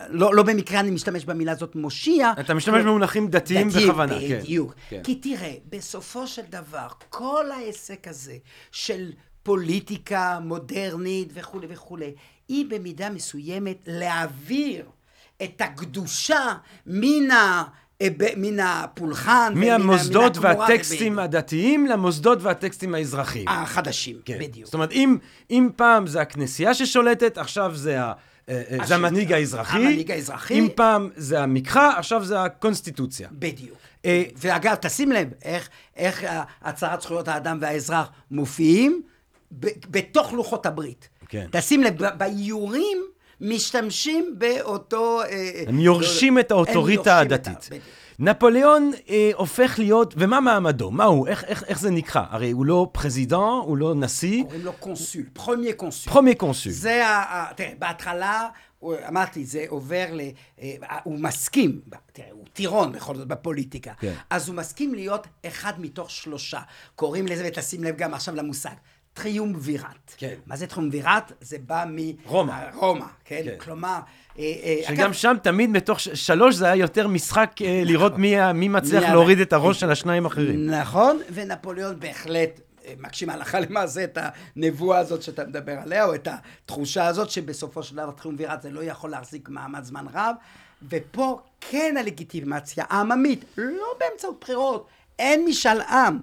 Speaker 2: לא, לא במקרה אני משתמש במילה הזאת מושיע.
Speaker 1: אתה משתמש במונחים דתיים בכוונה.
Speaker 2: כן. בדיוק. כן. כי תראה, בסופו של דבר, כל העסק הזה של פוליטיקה מודרנית וכולי וכולי, היא במידה מסוימת להעביר את הקדושה מן ה... אה, מן הפולחן.
Speaker 1: מהמוסדות והטקסטים הדתיים למוסדות והטקסטים האזרחיים.
Speaker 2: החדשים, כן. בדיוק.
Speaker 1: זאת אומרת, אם, אם פעם זה הכנסייה ששולטת, עכשיו זה, ה, אה, אה, זה המנהיג האזרחי.
Speaker 2: המנהיג האזרחי.
Speaker 1: אם פעם זה המקרא, עכשיו זה הקונסטיטוציה.
Speaker 2: בדיוק. ואגב, תשים לב איך, איך הצהרת זכויות האדם והאזרח מופיעים בתוך לוחות הברית. כן. תשים לב, באיורים... משתמשים באותו...
Speaker 1: אה, הם יורשים לא, את האוטוריטה הדתית. נפוליאון אה, הופך להיות, ומה מעמדו? מה הוא? איך, איך, איך זה נקרא? הרי הוא לא פרזידנט, הוא לא נשיא.
Speaker 2: קוראים לו קונסול, premier consul.
Speaker 1: premier consul.
Speaker 2: זה ה... תראה, בהתחלה, אמרתי, זה עובר ל... אה, הוא מסכים, תראה, הוא טירון בכל זאת בפוליטיקה. כן. אז הוא מסכים להיות אחד מתוך שלושה. קוראים לזה, ותשים לב גם עכשיו למושג. טריומווירט. כן. מה זה טריומווירט? זה בא מרומא. רומא, כן? כן. כלומר...
Speaker 1: אה, אה, שגם אגב, שם תמיד מתוך שלוש זה היה יותר משחק אה, לראות מי, מי מצליח מי להוריד את הראש של השניים האחרים.
Speaker 2: נכון, ונפוליאון בהחלט מגשים הלכה למעשה את הנבואה הזאת שאתה מדבר עליה, או את התחושה הזאת שבסופו של דבר טריומווירט זה לא יכול להחזיק מעמד זמן רב, ופה כן הלגיטימציה העממית, לא באמצעות בחירות, אין משאל עם.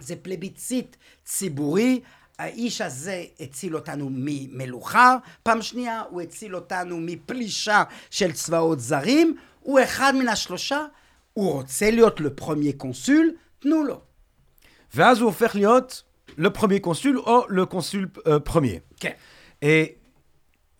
Speaker 2: זה פלביציט ציבורי. האיש הזה הציל אותנו ממלוכה, פעם שנייה הוא הציל אותנו מפלישה של צבאות זרים, הוא אחד מן השלושה, הוא רוצה להיות ל premier consul, תנו לו.
Speaker 1: ואז הוא הופך להיות ל premier consul או ל consul premier.
Speaker 2: כן.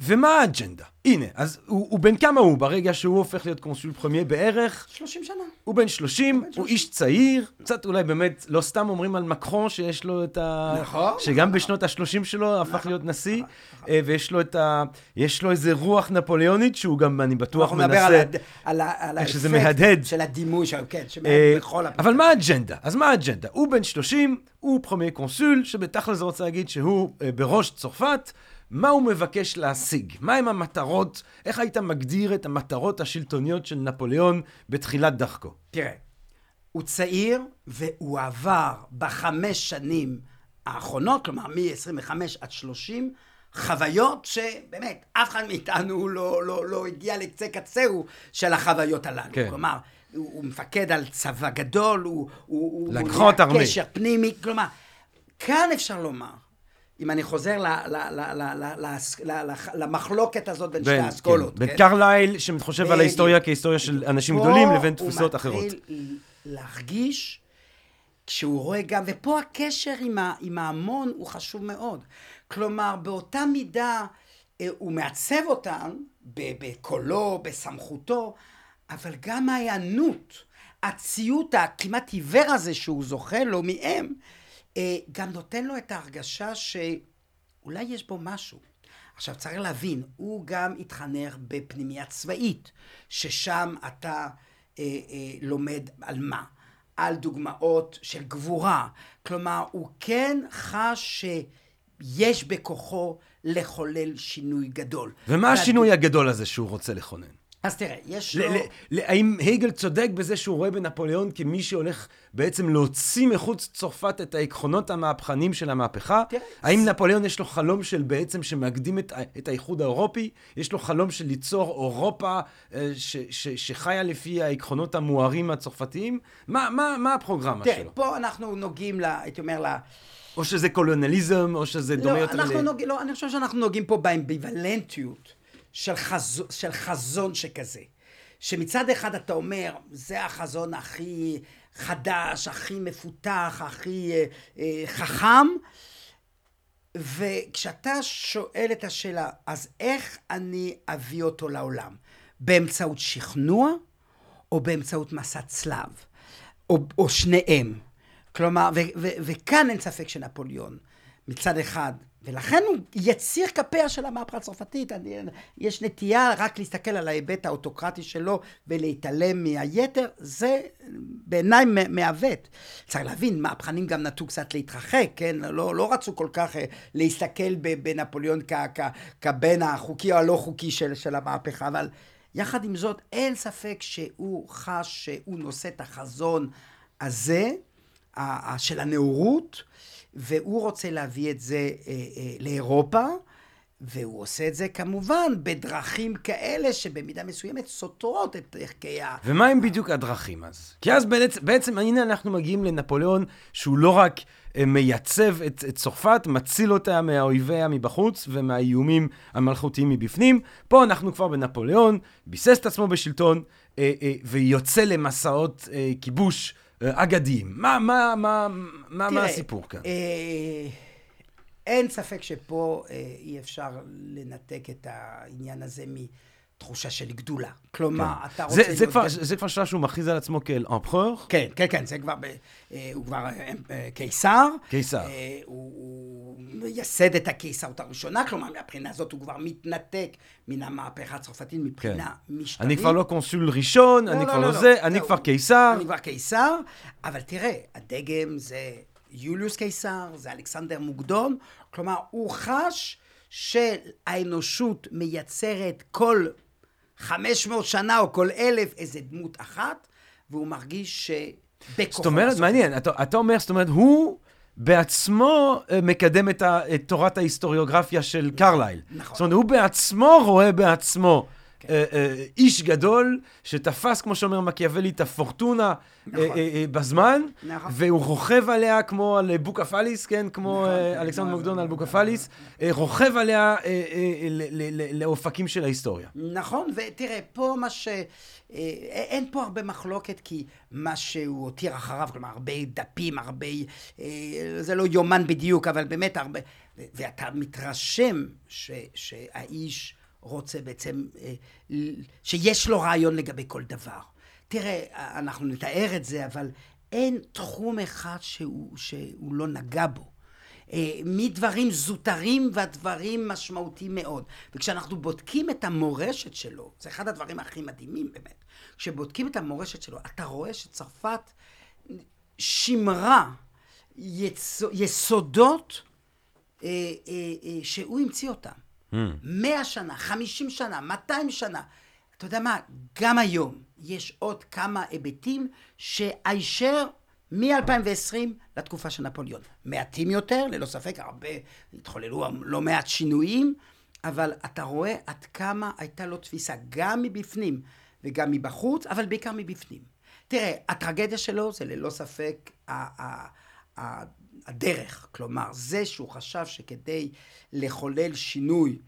Speaker 1: ומה האג'נדה? הנה, אז הוא, הוא בן כמה הוא ברגע שהוא הופך להיות consul premier בערך?
Speaker 2: 30 שנה.
Speaker 1: הוא בן 30, הוא איש צעיר, קצת אולי באמת, לא סתם אומרים על מקרון שיש לו את ה...
Speaker 2: נכון.
Speaker 1: שגם בשנות ה-30 שלו נכון, הפך להיות נשיא, נכון, נכון. ויש לו את ה... יש לו איזה רוח נפוליאונית שהוא גם, אני בטוח, מנסה... אנחנו נדבר
Speaker 2: על, על,
Speaker 1: איך שזה מהדהד.
Speaker 2: של הדימוי כן, שמהדהד בכל
Speaker 1: אבל מה האג'נדה? אז מה האג'נדה? הוא בן 30, הוא פרמיה קונסול, שבתכל'ס רוצה להגיד שהוא בראש צרפת. מה הוא מבקש להשיג? מהם המטרות? איך היית מגדיר את המטרות השלטוניות של נפוליאון בתחילת דרכו?
Speaker 2: תראה, הוא צעיר והוא עבר בחמש שנים האחרונות, כלומר מ-25 עד 30, חוויות שבאמת אף אחד מאיתנו לא, לא, לא הגיע לקצה קצהו של החוויות הללו. כן. כלומר, הוא, הוא מפקד על צבא גדול, הוא... הוא
Speaker 1: לקחות ארמי.
Speaker 2: קשר פנימי, כלומר, כאן אפשר לומר אם אני חוזר למחלוקת הזאת בין שתי האסכולות.
Speaker 1: כן, בין קרלייל, שחושב על ההיסטוריה כהיסטוריה של אנשים גדולים, לבין תפיסות אחרות.
Speaker 2: פה הוא מתחיל להרגיש, כשהוא רואה גם, ופה הקשר עם ההמון הוא חשוב מאוד. כלומר, באותה מידה אה, הוא מעצב אותם, בקולו, בסמכותו, אבל גם ההיענות, הציות הכמעט עיוור הזה שהוא זוכה לו מהם, גם נותן לו את ההרגשה שאולי יש בו משהו. עכשיו צריך להבין, הוא גם התחנך בפנימייה צבאית, ששם אתה אה, אה, לומד על מה? על דוגמאות של גבורה. כלומר, הוא כן חש שיש בכוחו לחולל שינוי גדול.
Speaker 1: ומה השינוי הגדול הזה שהוא רוצה לכונן?
Speaker 2: אז תראה, יש לו...
Speaker 1: האם הייגל צודק בזה שהוא רואה בנפוליאון כמי שהולך בעצם להוציא מחוץ צרפת את העקרונות המהפכניים של המהפכה? תראה. האם נפוליאון יש לו חלום של בעצם שמקדים את, את האיחוד האירופי? יש לו חלום של ליצור אירופה אה, ש, ש, שחיה לפי העקרונות המוארים הצרפתיים? מה, מה, מה הפרוגרמה
Speaker 2: תראה,
Speaker 1: שלו?
Speaker 2: תראה, פה אנחנו נוגעים, לה, הייתי אומר, לה...
Speaker 1: או שזה קולוניאליזם, או שזה דומה
Speaker 2: לא,
Speaker 1: יותר
Speaker 2: ל... נוג... לא, אני חושב שאנחנו נוגעים פה באמביוולנטיות. של, חז... של חזון שכזה. שמצד אחד אתה אומר, זה החזון הכי חדש, הכי מפותח, הכי אה, אה, חכם, וכשאתה שואל את השאלה, אז איך אני אביא אותו לעולם? באמצעות שכנוע או באמצעות מסע צלב? או, או שניהם. כלומר, ו, ו, וכאן אין ספק שנפוליאון, מצד אחד, ולכן הוא יציר כפיה של המהפכה הצרפתית. יש נטייה רק להסתכל על ההיבט האוטוקרטי שלו ולהתעלם מהיתר, זה בעיניי מעוות. צריך להבין, מהפכנים גם נטו קצת להתרחק, כן? לא, לא רצו כל כך אה, להסתכל בנפוליאון כבן החוקי או הלא חוקי של, של המהפכה, אבל יחד עם זאת, אין ספק שהוא חש שהוא נושא את החזון הזה, של הנאורות. והוא רוצה להביא את זה אה, אה, לאירופה, והוא עושה את זה כמובן בדרכים כאלה שבמידה מסוימת סותרות את ערכי ה...
Speaker 1: ומה הם בדיוק הדרכים אז? כי אז בעצם, בעצם הנה אנחנו מגיעים לנפוליאון, שהוא לא רק אה, מייצב את, את צרפת, מציל אותה מהאויביה מבחוץ ומהאיומים המלכותיים מבפנים. פה אנחנו כבר בנפוליאון, ביסס את עצמו בשלטון, אה, אה, ויוצא למסעות אה, כיבוש. אה, אגדיים. מה, מה, מה, מה, תראה, מה הסיפור כאן? אה,
Speaker 2: אין ספק שפה אה, אי אפשר לנתק את העניין הזה מתחושה של גדולה. כלומר, כן. אתה רוצה...
Speaker 1: זה, זה, כבר, זה כבר שלב שהוא מכריז על עצמו כאל אמפרור?
Speaker 2: כן, כן, כן, זה כבר... ב, אה, הוא כבר אה, אה, קיסר.
Speaker 1: קיסר.
Speaker 2: אה, הוא, הוא מייסד את הקיסרות הראשונה, כלומר, מהבחינה הזאת הוא כבר מתנתק מן המהפכה הצרפתית מבחינה כן. משטרית.
Speaker 1: אני כבר לא קונסול ראשון, לא, אני לא, כבר לא, לא זה, לא, אני כבר קיסר.
Speaker 2: אני כבר קיסר, אבל תראה, הדגם זה יוליוס קיסר, זה אלכסנדר מוקדון, כלומר, הוא חש שהאנושות מייצרת כל 500 שנה או כל אלף איזה דמות אחת, והוא מרגיש שבכוחו...
Speaker 1: זאת אומרת, מעניין, אתה, אתה אומר, זאת אומרת, הוא... בעצמו אה, מקדם את, ה, את תורת ההיסטוריוגרפיה של קרלייל. נכון. זאת אומרת, הוא בעצמו רואה בעצמו כן. אה, אה, איש גדול, שתפס, כמו שאומר מקיאוולי, את הפורטונה נכון. אה, אה, אה, בזמן, נכון. והוא רוכב עליה כמו על בוקפליס, כן? כמו נכון, אה, אלכסנדר מוקדון על בוקפליס, אה, רוכב עליה אה, אה, לאופקים של ההיסטוריה.
Speaker 2: נכון, ותראה, פה מה ש... אה, אין פה הרבה מחלוקת, כי מה שהוא הותיר אחריו, כלומר, הרבה דפים, הרבה... אה, זה לא יומן בדיוק, אבל באמת הרבה... ואתה מתרשם ש, שהאיש רוצה בעצם, אה, שיש לו רעיון לגבי כל דבר. תראה, אנחנו נתאר את זה, אבל אין תחום אחד שהוא, שהוא לא נגע בו. אה, מדברים זוטרים והדברים משמעותיים מאוד. וכשאנחנו בודקים את המורשת שלו, זה אחד הדברים הכי מדהימים באמת, כשבודקים את המורשת שלו, אתה רואה שצרפת שימרה יסודות אה, שהוא המציא אותם. מאה שנה, חמישים שנה, מאתיים שנה. אתה יודע מה, גם היום יש עוד כמה היבטים שהישר מ-2020 לתקופה של נפוליאון. מעטים יותר, ללא ספק, הרבה, התחוללו לא מעט שינויים, אבל אתה רואה עד כמה הייתה לו תפיסה גם מבפנים וגם מבחוץ, אבל בעיקר מבפנים. תראה, הטרגדיה שלו זה ללא ספק הדרך. כלומר, זה שהוא חשב שכדי לחולל שינוי,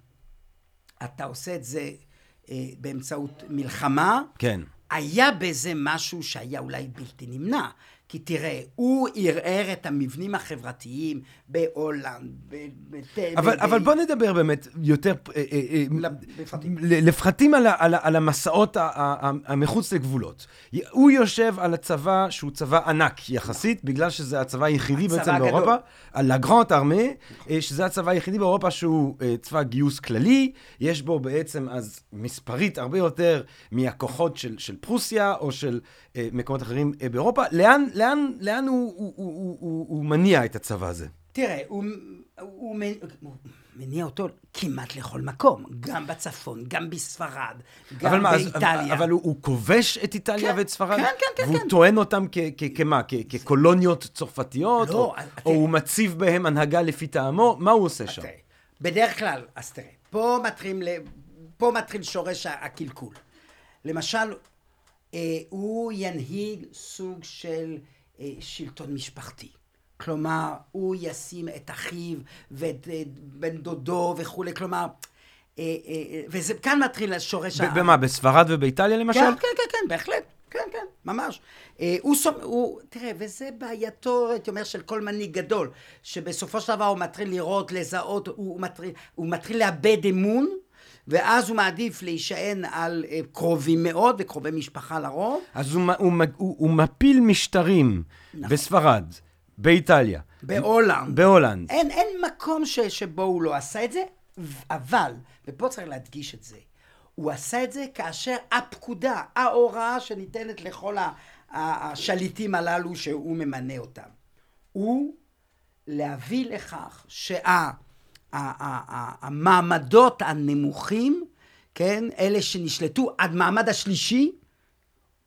Speaker 2: אתה עושה את זה אה, באמצעות מלחמה.
Speaker 1: כן.
Speaker 2: היה בזה משהו שהיה אולי בלתי נמנע. כי תראה, הוא ערער את המבנים החברתיים בהולנד,
Speaker 1: אבל, ב- אבל בוא נדבר באמת יותר אה, אה, אה, לפרטים, לפרטים על, על, על המסעות המחוץ לגבולות. הוא יושב על הצבא שהוא צבא ענק יחסית, בגלל שזה הצבא היחידי בעצם. באירופה, על הגרנט ארמה, שזה הצבא היחידי באירופה שהוא צבא גיוס כללי, יש בו בעצם אז מספרית הרבה יותר מהכוחות של, של פרוסיה או של מקומות אחרים באירופה. לאן, לאן, לאן הוא, הוא, הוא, הוא, הוא מניע את הצבא הזה?
Speaker 2: תראה, הוא, הוא, הוא מניע אותו כמעט לכל מקום, גם בצפון, גם בספרד, גם אבל באיטליה.
Speaker 1: מה, אבל הוא, הוא כובש את איטליה
Speaker 2: כן,
Speaker 1: ואת ספרד?
Speaker 2: כן, כן, כן.
Speaker 1: והוא
Speaker 2: כן.
Speaker 1: טוען אותם כ, כ, כמה? כ, כקולוניות צרפתיות?
Speaker 2: לא,
Speaker 1: או,
Speaker 2: אתה...
Speaker 1: או הוא מציב בהם הנהגה לפי טעמו? מה הוא עושה שם?
Speaker 2: תראה, בדרך כלל, אז תראה, פה מתחיל, פה מתחיל שורש הקלקול. למשל, אה, הוא ינהיג סוג של אה, שלטון משפחתי. כלומר, הוא ישים את אחיו ואת אה, בן דודו וכולי, כלומר, אה, אה, וזה כאן מתחיל השורש
Speaker 1: ה... במה, בספרד ובאיטליה למשל?
Speaker 2: כן, כן, כן, כן, בהחלט. כן, כן, ממש. הוא, הוא, תראה, וזה בעייתו, הייתי אומר, של כל מנהיג גדול, שבסופו של דבר הוא מתחיל לראות, לזהות, הוא מתחיל, הוא מתחיל לאבד אמון, ואז הוא מעדיף להישען על אה, קרובים מאוד וקרובי משפחה לרוב.
Speaker 1: אז הוא, הוא, הוא, הוא מפיל משטרים נכון. בספרד, באיטליה.
Speaker 2: בהולנד.
Speaker 1: בהולנד.
Speaker 2: אין, אין מקום ש, שבו הוא לא עשה את זה, אבל, ופה צריך להדגיש את זה, הוא עשה את זה כאשר הפקודה, ההוראה שניתנת לכל השליטים הללו שהוא ממנה אותם, הוא להביא לכך שהמעמדות הנמוכים, כן, אלה שנשלטו עד מעמד השלישי,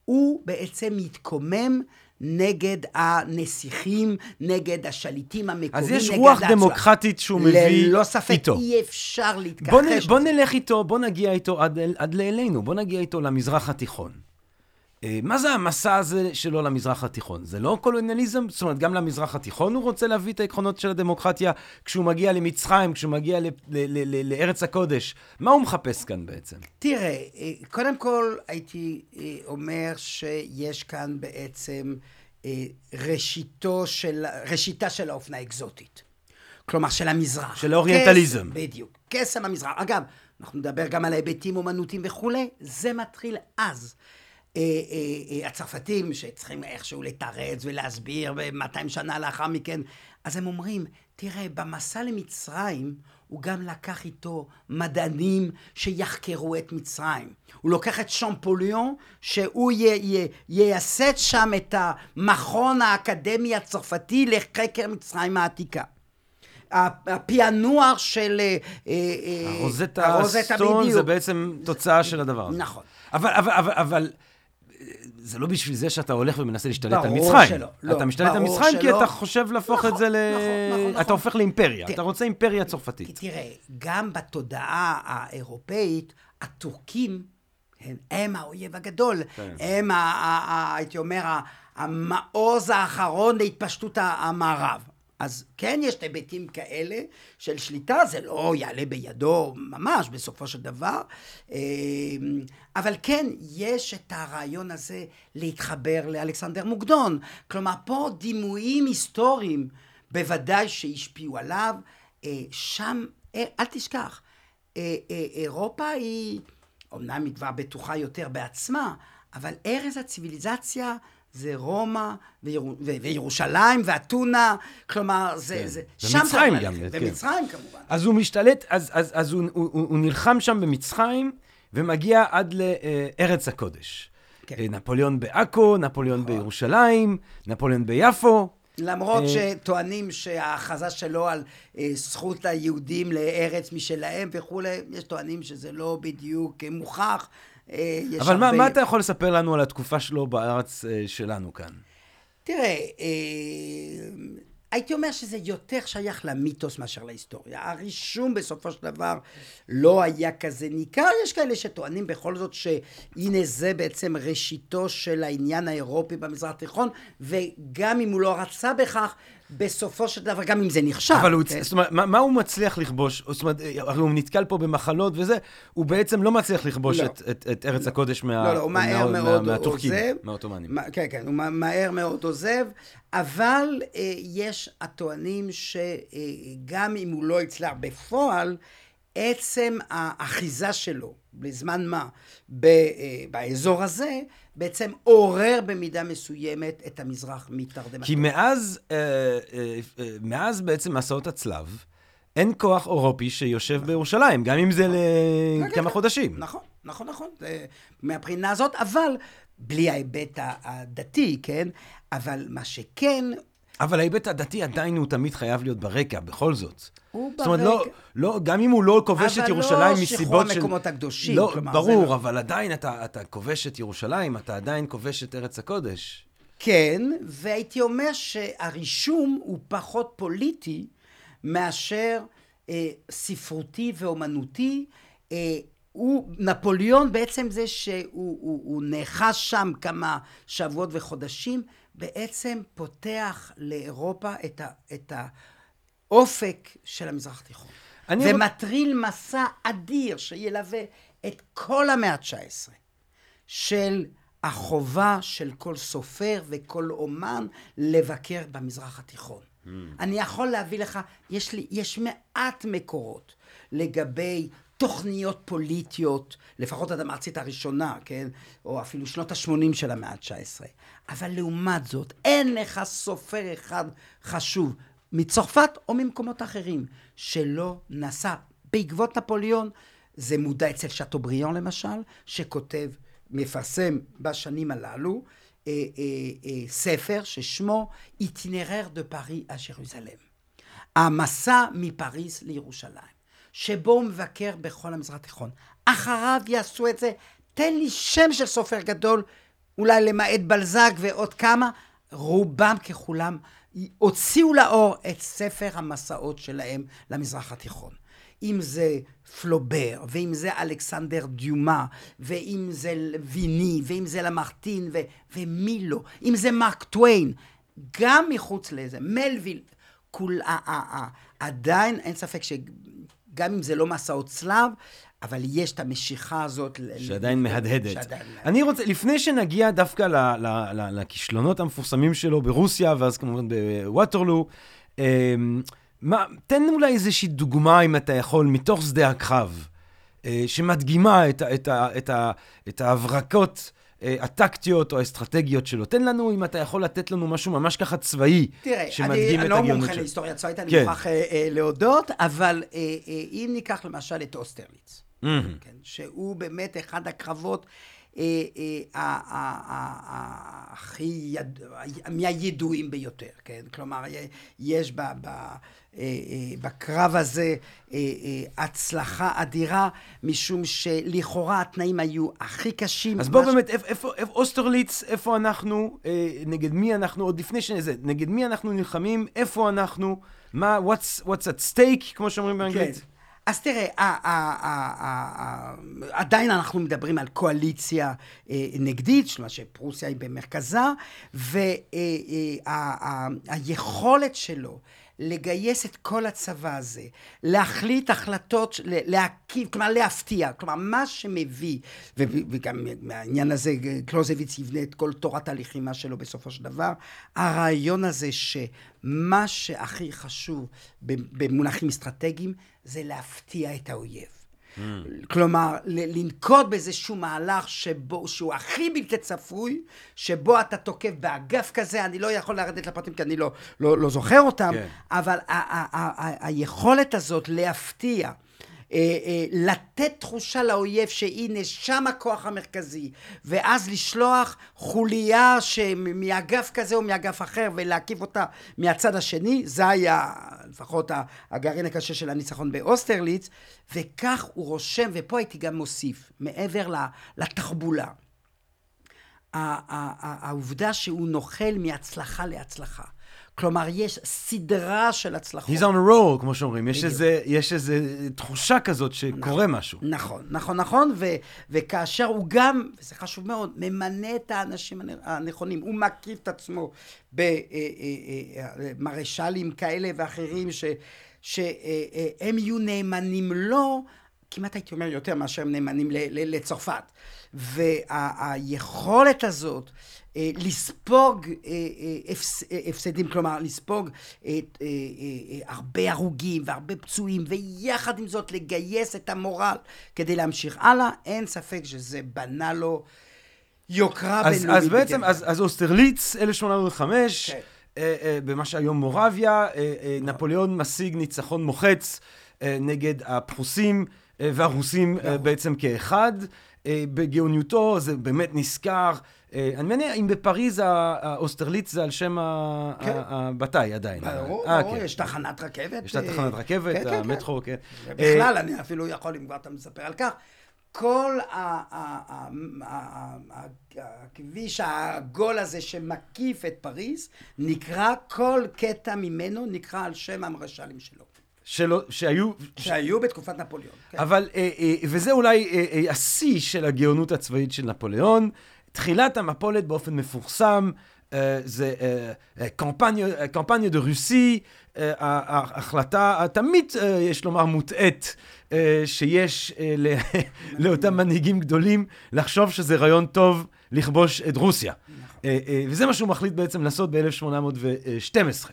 Speaker 2: הוא בעצם מתקומם נגד הנסיכים, נגד השליטים המקומיים,
Speaker 1: אז יש רוח דמוקרטית שהוא מביא איתו.
Speaker 2: ללא ספק, אי אפשר להתכחש. בוא,
Speaker 1: בוא נלך איתו, בוא נגיע איתו עד, עד לאלינו, בוא נגיע איתו למזרח התיכון. אה, מה זה המסע הזה שלו למזרח התיכון? זה לא קולוניאליזם? זאת אומרת, גם למזרח התיכון הוא רוצה להביא את העקרונות של הדמוקרטיה כשהוא מגיע למצרים, כשהוא מגיע ל- ל- ל- ל- לארץ הקודש. מה הוא מחפש כאן בעצם?
Speaker 2: תראה, אה, קודם כל הייתי אה, אומר שיש כאן בעצם ראשיתו של, ראשיתה של האופנה האקזוטית. כלומר, של המזרח.
Speaker 1: של האוריינטליזם.
Speaker 2: קס, בדיוק. קסם המזרח. אגב, אנחנו נדבר גם על ההיבטים אומנותיים וכולי, זה מתחיל אז. אה, אה, אה, הצרפתים שצריכים איכשהו לתרץ ולהסביר, ו-200 שנה לאחר מכן, אז הם אומרים, תראה, במסע למצרים הוא גם לקח איתו מדענים שיחקרו את מצרים. הוא לוקח את שמפוליון, שהוא ייסד שם את המכון האקדמי הצרפתי לחקר מצרים העתיקה. הפענוח של...
Speaker 1: הרוזטה סטון זה בעצם תוצאה של הדבר הזה.
Speaker 2: נכון.
Speaker 1: אבל, אבל, אבל, אבל זה לא בשביל זה שאתה הולך ומנסה להשתלט
Speaker 2: על
Speaker 1: מצרים.
Speaker 2: ברור שלא.
Speaker 1: לא, אתה משתלט על מצרים כי אתה חושב להפוך
Speaker 2: נכון,
Speaker 1: את זה ל...
Speaker 2: נכון, נכון,
Speaker 1: אתה
Speaker 2: נכון.
Speaker 1: הופך לאימפריה. אתה רוצה אימפריה צרפתית.
Speaker 2: תראה, גם בתודעה האירופאית, הטורקים הם, הם האויב הגדול. כן. הם, ה, ה, ה, הייתי אומר, המעוז האחרון להתפשטות המערב. אז כן יש היבטים כאלה של שליטה, זה לא יעלה בידו ממש בסופו של דבר, אמ, אבל כן, יש את הרעיון הזה להתחבר לאלכסנדר מוקדון. כלומר, פה דימויים היסטוריים בוודאי שהשפיעו עליו. אה, שם, אה, אל תשכח, אה, אירופה היא, אמנם היא כבר בטוחה יותר בעצמה, אבל ארז הציוויליזציה זה רומא ויר... וירושלים ואתונה, כלומר, זה...
Speaker 1: כן. זה... ומצרים גם. כן.
Speaker 2: ומצרים כמובן.
Speaker 1: אז הוא משתלט, אז, אז, אז הוא, הוא, הוא, הוא נלחם שם במצרים, ומגיע עד לארץ הקודש. כן. אה, נפוליאון בעכו, נפוליאון נכון. בירושלים, נפוליאון ביפו.
Speaker 2: למרות אה, שטוענים שההכרזה שלו על אה, זכות היהודים לארץ משלהם וכולי, יש טוענים שזה לא בדיוק מוכח.
Speaker 1: אה, אבל מה, מה אתה יכול לספר לנו על התקופה שלו בארץ אה, שלנו כאן?
Speaker 2: תראה, אה, הייתי אומר שזה יותר שייך למיתוס מאשר להיסטוריה. הרישום בסופו של דבר לא היה כזה ניכר. יש כאלה שטוענים בכל זאת שהנה זה בעצם ראשיתו של העניין האירופי במזרח התיכון, וגם אם הוא לא רצה בכך, בסופו של דבר, גם אם זה נחשב.
Speaker 1: אבל הוא, כן? זאת אומרת, מה, מה הוא מצליח לכבוש? זאת אומרת, הרי הוא נתקל פה במחלות וזה, הוא בעצם לא מצליח לכבוש
Speaker 2: לא.
Speaker 1: את, את, את ארץ לא. הקודש מה,
Speaker 2: לא, לא, הוא מהר
Speaker 1: מה,
Speaker 2: מאוד
Speaker 1: מה, מהטורקים,
Speaker 2: עוזב.
Speaker 1: מהעות'מאנים.
Speaker 2: כן, כן, הוא מהר מאוד עוזב, אבל אה, יש הטוענים שגם אה, אם הוא לא הצליח בפועל, עצם האחיזה שלו, בזמן מה, ב, אה, באזור הזה, בעצם עורר במידה מסוימת את המזרח מתרדמת.
Speaker 1: כי מאז, אה, אה, מאז בעצם מסעות הצלב, אין כוח אירופי שיושב נכון. בירושלים, גם אם זה לכמה כן, כן, כן. חודשים.
Speaker 2: נכון, נכון, נכון, מהבחינה הזאת, אבל בלי ההיבט הדתי, כן? אבל מה שכן...
Speaker 1: אבל ההיבט הדתי עדיין הוא תמיד חייב להיות ברקע, בכל זאת.
Speaker 2: הוא
Speaker 1: זאת אומרת, לא, לא, גם אם הוא לא כובש את ירושלים מסיבות של...
Speaker 2: אבל לא שחרור המקומות הקדושים.
Speaker 1: לא, כלומר, ברור, לא... אבל עדיין אתה, אתה כובש את ירושלים, אתה עדיין כובש את ארץ הקודש.
Speaker 2: כן, והייתי אומר שהרישום הוא פחות פוליטי מאשר אה, ספרותי ואומנותי. אה, הוא, נפוליאון בעצם זה שהוא הוא, הוא נאחז שם כמה שבועות וחודשים, בעצם פותח לאירופה את, ה, את האופק של המזרח התיכון. ומטריל מסע אדיר שילווה את כל המאה ה-19 של החובה של כל סופר וכל אומן לבקר במזרח התיכון. Mm. אני יכול להביא לך, יש לי, יש מעט מקורות לגבי תוכניות פוליטיות, לפחות עד המארצית הראשונה, כן? או אפילו שנות ה-80 של המאה ה-19. אבל לעומת זאת, אין לך סופר אחד חשוב מצרפת או ממקומות אחרים שלא נסע בעקבות נפוליאון. זה מודע אצל שאטובריאן למשל, שכותב, מפרסם בשנים הללו, אה, אה, אה, ספר ששמו איטינרר דה פארי à ז'רוזלם. המסע מפריז לירושלים, שבו הוא מבקר בכל המזרח התיכון. אחריו יעשו את זה, תן לי שם של סופר גדול, אולי למעט בלזק ועוד כמה, רובם ככולם הוציאו לאור את ספר המסעות שלהם למזרח התיכון. אם זה פלובר, ואם זה אלכסנדר דיומה, ואם זה ויני, ואם זה למרטין, ו- ומי לא, אם זה מרק טוויין, גם מחוץ לזה, מלוויל, כול, עדיין אין ספק ש... שגם אם זה לא מסעות צלב, אבל יש את המשיכה הזאת.
Speaker 1: שעדיין מהדהדת. שעדיין אני רוצה, לפני שנגיע דווקא ל, ל, ל, לכישלונות המפורסמים שלו ברוסיה, ואז כמובן בווטרלו, אמ, מה, תן אולי איזושהי דוגמה, אם אתה יכול, מתוך שדה הקרב, אה, שמדגימה את, את, את, את ההברקות. אה, הטקטיות או האסטרטגיות שלו. תן לנו, אם אתה יכול לתת לנו משהו ממש ככה צבאי,
Speaker 2: תראה, שמדגים אני, את אני לא מומחה להיסטוריה צבאית, אני כן. מוכרח אה, אה, להודות, אבל אה, אה, אם ניקח למשל את אוסטרליץ, mm-hmm. כן, שהוא באמת אחד הקרבות הכי, מהידועים ביותר, כן? כלומר, יש אה, אה, בקרב הזה אה, הצלחה אדירה, משום שלכאורה התנאים היו הכי קשים.
Speaker 1: אז בוא באמת, איפה, אוסטרליץ, איפה אנחנו, נגד מי אנחנו, עוד לפני שזה, נגד מי אנחנו נלחמים, איפה אנחנו, מה, what's, what's at stake, כמו שאומרים באנגלית?
Speaker 2: אז תראה, עדיין אנחנו מדברים על קואליציה נגדית, זאת אומרת שפרוסיה היא במרכזה, והיכולת שלו לגייס את כל הצבא הזה, להחליט החלטות, להקיב, כלומר להפתיע, כלומר מה שמביא, וגם מהעניין הזה קלוזביץ יבנה את כל תורת הלחימה שלו בסופו של דבר, הרעיון הזה שמה שהכי חשוב במונחים אסטרטגיים זה להפתיע את האויב. Mm. כלומר, לנקוט באיזשהו מהלך שבו, שהוא הכי בלתי צפוי, שבו אתה תוקף באגף כזה, אני לא יכול לרדת לפרטים כי אני לא, לא, לא זוכר אותם, כן. אבל היכולת הזאת להפתיע, לתת תחושה לאויב שהנה שם הכוח המרכזי, ואז לשלוח חוליה מאגף כזה או מאגף אחר ולהקיף אותה מהצד השני, זה היה לפחות הגרעין הקשה של הניצחון באוסטרליץ, וכך הוא רושם, ופה הייתי גם מוסיף, מעבר לתחבולה. העובדה שהוא נוכל מהצלחה להצלחה. כלומר, יש סדרה של הצלחות.
Speaker 1: He's on a roll, כמו שאומרים. יש איזה, יש איזה תחושה כזאת שקורה נכון, משהו.
Speaker 2: נכון, נכון, נכון, ו, וכאשר הוא גם, וזה חשוב מאוד, ממנה את האנשים הנכונים, הוא מקיף את עצמו במרשלים כאלה ואחרים, ש, שהם יהיו נאמנים לו, כמעט הייתי אומר יותר מאשר הם נאמנים לצרפת. והיכולת הזאת אה, לספוג אה, אה, הפסדים, כלומר לספוג הרבה הרוגים והרבה פצועים, ויחד עם זאת לגייס את המורל כדי להמשיך הלאה, אין ספק שזה בנה לו יוקרה
Speaker 1: בינלאומית. אז בעצם, אז, אז אוסטרליץ, 1805, כן. במה שהיום מורביה, נפוליאון משיג ניצחון מוחץ נגד הפרוסים והרוסים בעצם כאחד. בגאוניותו זה באמת נזכר. אה, אני מניח, אם בפריז האוסטרליץ זה על שם כן. הבתאי עדיין.
Speaker 2: ברור, אה, ברור, כן. יש תחנת רכבת.
Speaker 1: יש תחנת רכבת, כן, המטרו, כן.
Speaker 2: בכלל, אני אפילו יכול, אם כבר אתה מספר על כך, כל הכביש העגול הזה שמקיף את פריז, נקרא, כל קטע ממנו נקרא על שם המרשלים שלו.
Speaker 1: שלו, שהיו...
Speaker 2: שהיו בתקופת נפוליאון.
Speaker 1: כן. אבל, וזה אולי השיא של הגאונות הצבאית של נפוליאון. תחילת המפולת באופן מפורסם, אה, זה קמפניה דה רוסי, ההחלטה תמיד, אה, יש לומר, מוטעית, אה, שיש לאותם מנהיגים גדולים לחשוב שזה רעיון טוב לכבוש את רוסיה. וזה מה שהוא מחליט בעצם לעשות ב-1812.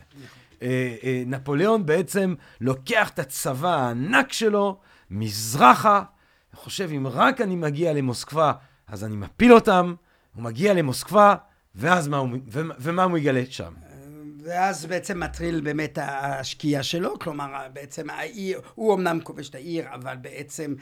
Speaker 1: נפוליאון בעצם לוקח את הצבא הענק שלו, מזרחה, חושב, אם רק אני מגיע למוסקבה, אז אני מפיל אותם, הוא מגיע למוסקבה, ואז מה הוא, ומה, הוא יגלה שם?
Speaker 2: ואז בעצם מתחיל באמת השקיעה שלו, כלומר בעצם העיר, הוא אמנם כובש את העיר, אבל בעצם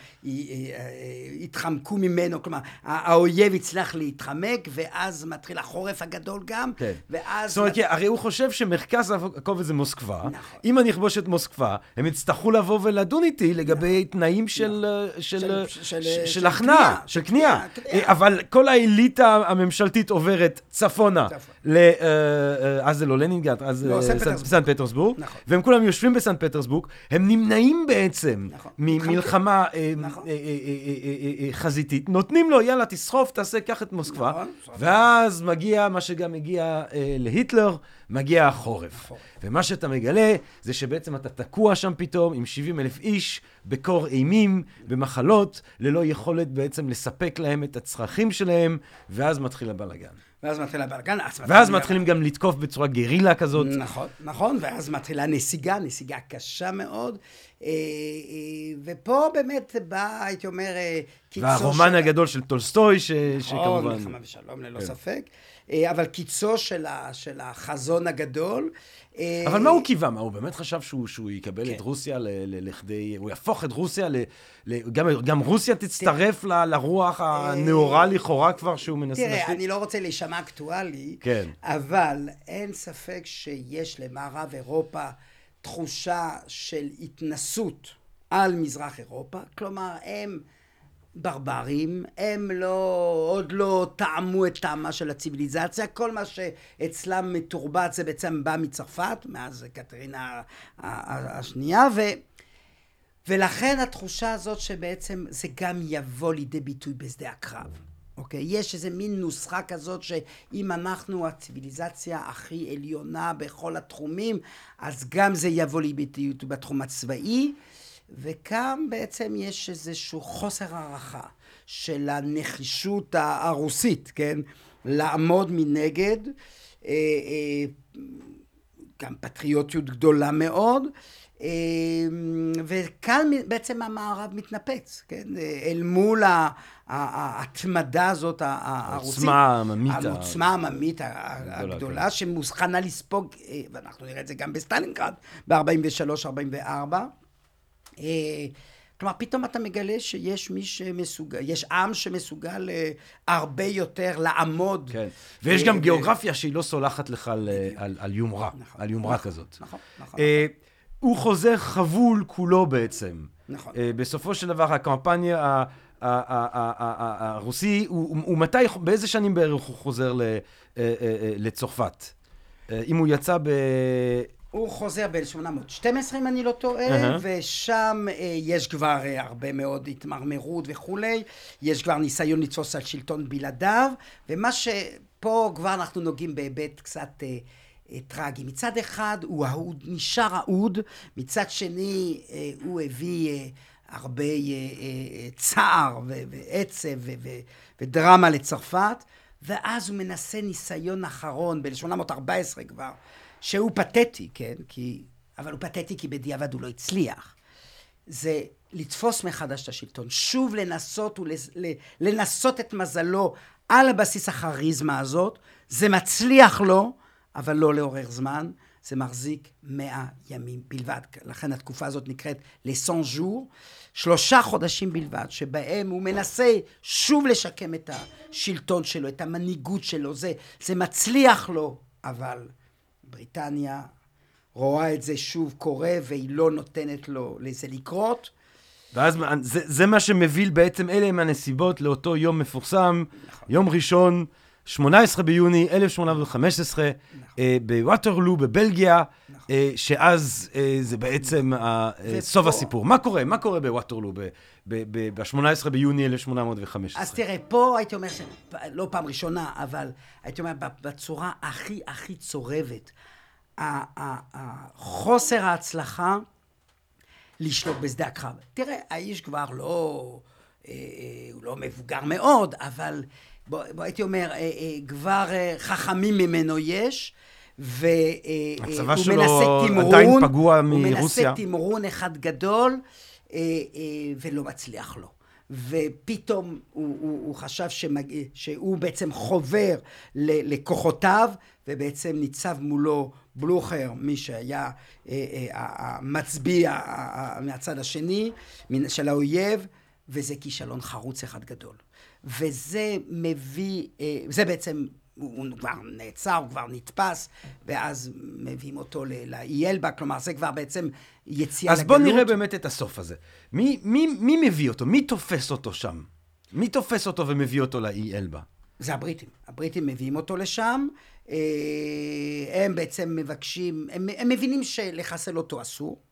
Speaker 2: התחמקו ממנו, כלומר האויב הצליח להתחמק, ואז מתחיל החורף הגדול גם,
Speaker 1: כן.
Speaker 2: ואז...
Speaker 1: זאת אומרת, הרי הוא חושב שמרכז הכובד זה מוסקבה,
Speaker 2: נכון.
Speaker 1: אם אני אכבוש את מוסקבה, הם יצטרכו לבוא ולדון איתי לגבי תנאים של, של,
Speaker 2: של-
Speaker 1: של,
Speaker 2: של-
Speaker 1: של,
Speaker 2: של
Speaker 1: של הכנעה, של כניעה. אבל כל האליטה הממשלתית עוברת צפונה,
Speaker 2: צפונה.
Speaker 1: ל- אה, אה, אז זה לא לנינגרד, אז
Speaker 2: לא,
Speaker 1: אה,
Speaker 2: סן פטרסבורג.
Speaker 1: סן פטרסבורג,
Speaker 2: נכון.
Speaker 1: והם כולם יושבים בסן פטרסבורג, הם נמנעים בעצם
Speaker 2: נכון.
Speaker 1: ממלחמה
Speaker 2: נכון.
Speaker 1: אה, אה, אה, חזיתית, נותנים לו, יאללה, תסחוף, תעשה, קח את מוסקבה,
Speaker 2: נכון.
Speaker 1: ואז מגיע מה שגם הגיע להיטלר, מגיע החורף.
Speaker 2: החורף.
Speaker 1: ומה שאתה מגלה זה שבעצם אתה תקוע שם פתאום עם 70 אלף איש בקור אימים, במחלות, ללא יכולת בעצם לספק להם את הצרכים שלהם, ואז מתחיל הבלאגן.
Speaker 2: ואז מתחיל הבלגן, אז
Speaker 1: ואז
Speaker 2: מתחיל-
Speaker 1: מתחילים גם לתקוף בצורה גרילה כזאת.
Speaker 2: נכון, נכון, ואז מתחילה נסיגה, נסיגה קשה מאוד, אה, אה, ופה באמת בא, הייתי אומר, אה, קיצו
Speaker 1: והרומן
Speaker 2: של-
Speaker 1: הגדול של טולסטוי, ש...
Speaker 2: נכון,
Speaker 1: שכמובן...
Speaker 2: מלחמה ושלום, ללא
Speaker 1: כן.
Speaker 2: ספק, אבל קיצו של ה- של החזון הגדול. אה,
Speaker 1: אבל מה הוא קיווה? מה, הוא באמת חשב שהוא, שהוא יקבל
Speaker 2: כן.
Speaker 1: את רוסיה ל- ל- לכדי... הוא יהפוך את רוסיה ל... ל גם, גם רוסיה תצטרף ל, לרוח הנאורה לכאורה כבר שהוא מנסה
Speaker 2: תראה,
Speaker 1: להשליט?
Speaker 2: אני לא רוצה להישמע אקטואלי,
Speaker 1: כן.
Speaker 2: אבל אין ספק שיש למערב אירופה תחושה של התנסות על מזרח אירופה, כלומר הם ברברים, הם לא, עוד לא טעמו את טעמה של הציוויליזציה, כל מה שאצלם מתורבת זה בעצם בא מצרפת, מאז קטרינה השנייה, ו... ולכן התחושה הזאת שבעצם זה גם יבוא לידי ביטוי בשדה הקרב. אוקיי? יש איזה מין נוסחה כזאת שאם אנחנו הציוויליזציה הכי עליונה בכל התחומים, אז גם זה יבוא לידי ביטוי בתחום הצבאי, וכאן בעצם יש איזשהו חוסר הערכה של הנחישות הרוסית, כן? לעמוד מנגד. אה, אה, גם פטריוטיות גדולה מאוד, אה, וכאן בעצם המערב מתנפץ, כן? אל מול ההתמדה הזאת הרוסית.
Speaker 1: העוצמה העממית
Speaker 2: העוצמה
Speaker 1: הגדולה,
Speaker 2: הגדולה, שמוכנה לספוג, ואנחנו נראה את זה גם בסטלינגרד, ב-43-44. אה, כלומר, פתאום אתה מגלה שיש מי שמסוגל, יש עם שמסוגל אה, הרבה יותר לעמוד.
Speaker 1: כן. ויש
Speaker 2: אה,
Speaker 1: גם גיאוגרפיה שהיא לא סולחת לך על, על, על יומרה,
Speaker 2: נכון,
Speaker 1: על יומרה
Speaker 2: נכון,
Speaker 1: כזאת.
Speaker 2: נכון, נכון.
Speaker 1: אה, הוא חוזר חבול כולו בעצם.
Speaker 2: נכון.
Speaker 1: אה, בסופו של דבר, הקמפניה הרוסי, הוא מתי, באיזה שנים בערך הוא חוזר אה, אה, אה, לצרפת? אה, אם הוא יצא ב...
Speaker 2: הוא חוזר ב-1812 אם אני לא טועה,
Speaker 1: אהה.
Speaker 2: ושם אה, יש כבר אה, הרבה מאוד התמרמרות וכולי, יש כבר ניסיון לתפוס על שלטון בלעדיו, ומה שפה כבר אנחנו נוגעים בהיבט קצת אה, אה, טרגי. מצד אחד הוא אהוד, נשאר אהוד, מצד שני אה, הוא הביא אה, הרבה אה, אה, צער ו- ועצב ו- ו- ודרמה לצרפת, ואז הוא מנסה ניסיון אחרון ב-1814 כבר. שהוא פתטי, כן? כי... אבל הוא פתטי כי בדיעבד הוא לא הצליח. זה לתפוס מחדש את השלטון, שוב לנסות ולנסות את מזלו על הבסיס הכריזמה הזאת. זה מצליח לו, אבל לא לאורך זמן. זה מחזיק מאה ימים בלבד. לכן התקופה הזאת נקראת לסן ז'ור. שלושה חודשים בלבד, שבהם הוא מנסה שוב לשקם את השלטון שלו, את המנהיגות שלו. זה, זה מצליח לו, אבל בריטניה רואה את זה שוב קורה, והיא לא נותנת לו לזה לקרות.
Speaker 1: ואז זה, זה מה שמביא בעצם, אלה הם הנסיבות לאותו יום מפורסם, יום ראשון, 18 ביוני 1815, אה, בווטרלו בבלגיה, אה, שאז אה, זה בעצם
Speaker 2: ופה-
Speaker 1: סוף הסיפור. מה קורה? מה קורה בווטרלו ב-18 ביוני 1815?
Speaker 2: אז תראה, פה הייתי אומר, ש... לא פעם ראשונה, אבל הייתי אומר, בצורה הכי הכי צורבת, חוסר ההצלחה לשלוט בשדה הקרב. תראה, האיש כבר לא, הוא לא מבוגר מאוד, אבל בוא, בוא הייתי אומר, אה, אה, כבר אה, חכמים ממנו יש. והוא
Speaker 1: הצבא
Speaker 2: מנסה
Speaker 1: שלו
Speaker 2: תמרון,
Speaker 1: עדיין פגוע
Speaker 2: הוא
Speaker 1: מרוסיה.
Speaker 2: מנסה תמרון אחד גדול, ולא מצליח לו. ופתאום הוא, הוא, הוא חשב שמג... שהוא בעצם חובר לכוחותיו, ובעצם ניצב מולו בלוכר, מי שהיה המצביע מהצד השני של האויב, וזה כישלון חרוץ אחד גדול. וזה מביא, אה, זה בעצם הוא כבר נעצר, הוא כבר נתפס, ואז מביאים אותו לאי אלבה, כלומר זה כבר בעצם יציאה
Speaker 1: לגלות. אז בוא נראה באמת את הסוף הזה. מי, מי, מי מביא אותו? מי תופס אותו שם? מי תופס אותו ומביא אותו לאי אלבה?
Speaker 2: זה הבריטים. הבריטים מביאים אותו לשם, אה, הם בעצם מבקשים, הם, הם מבינים שלחסל אותו אסור.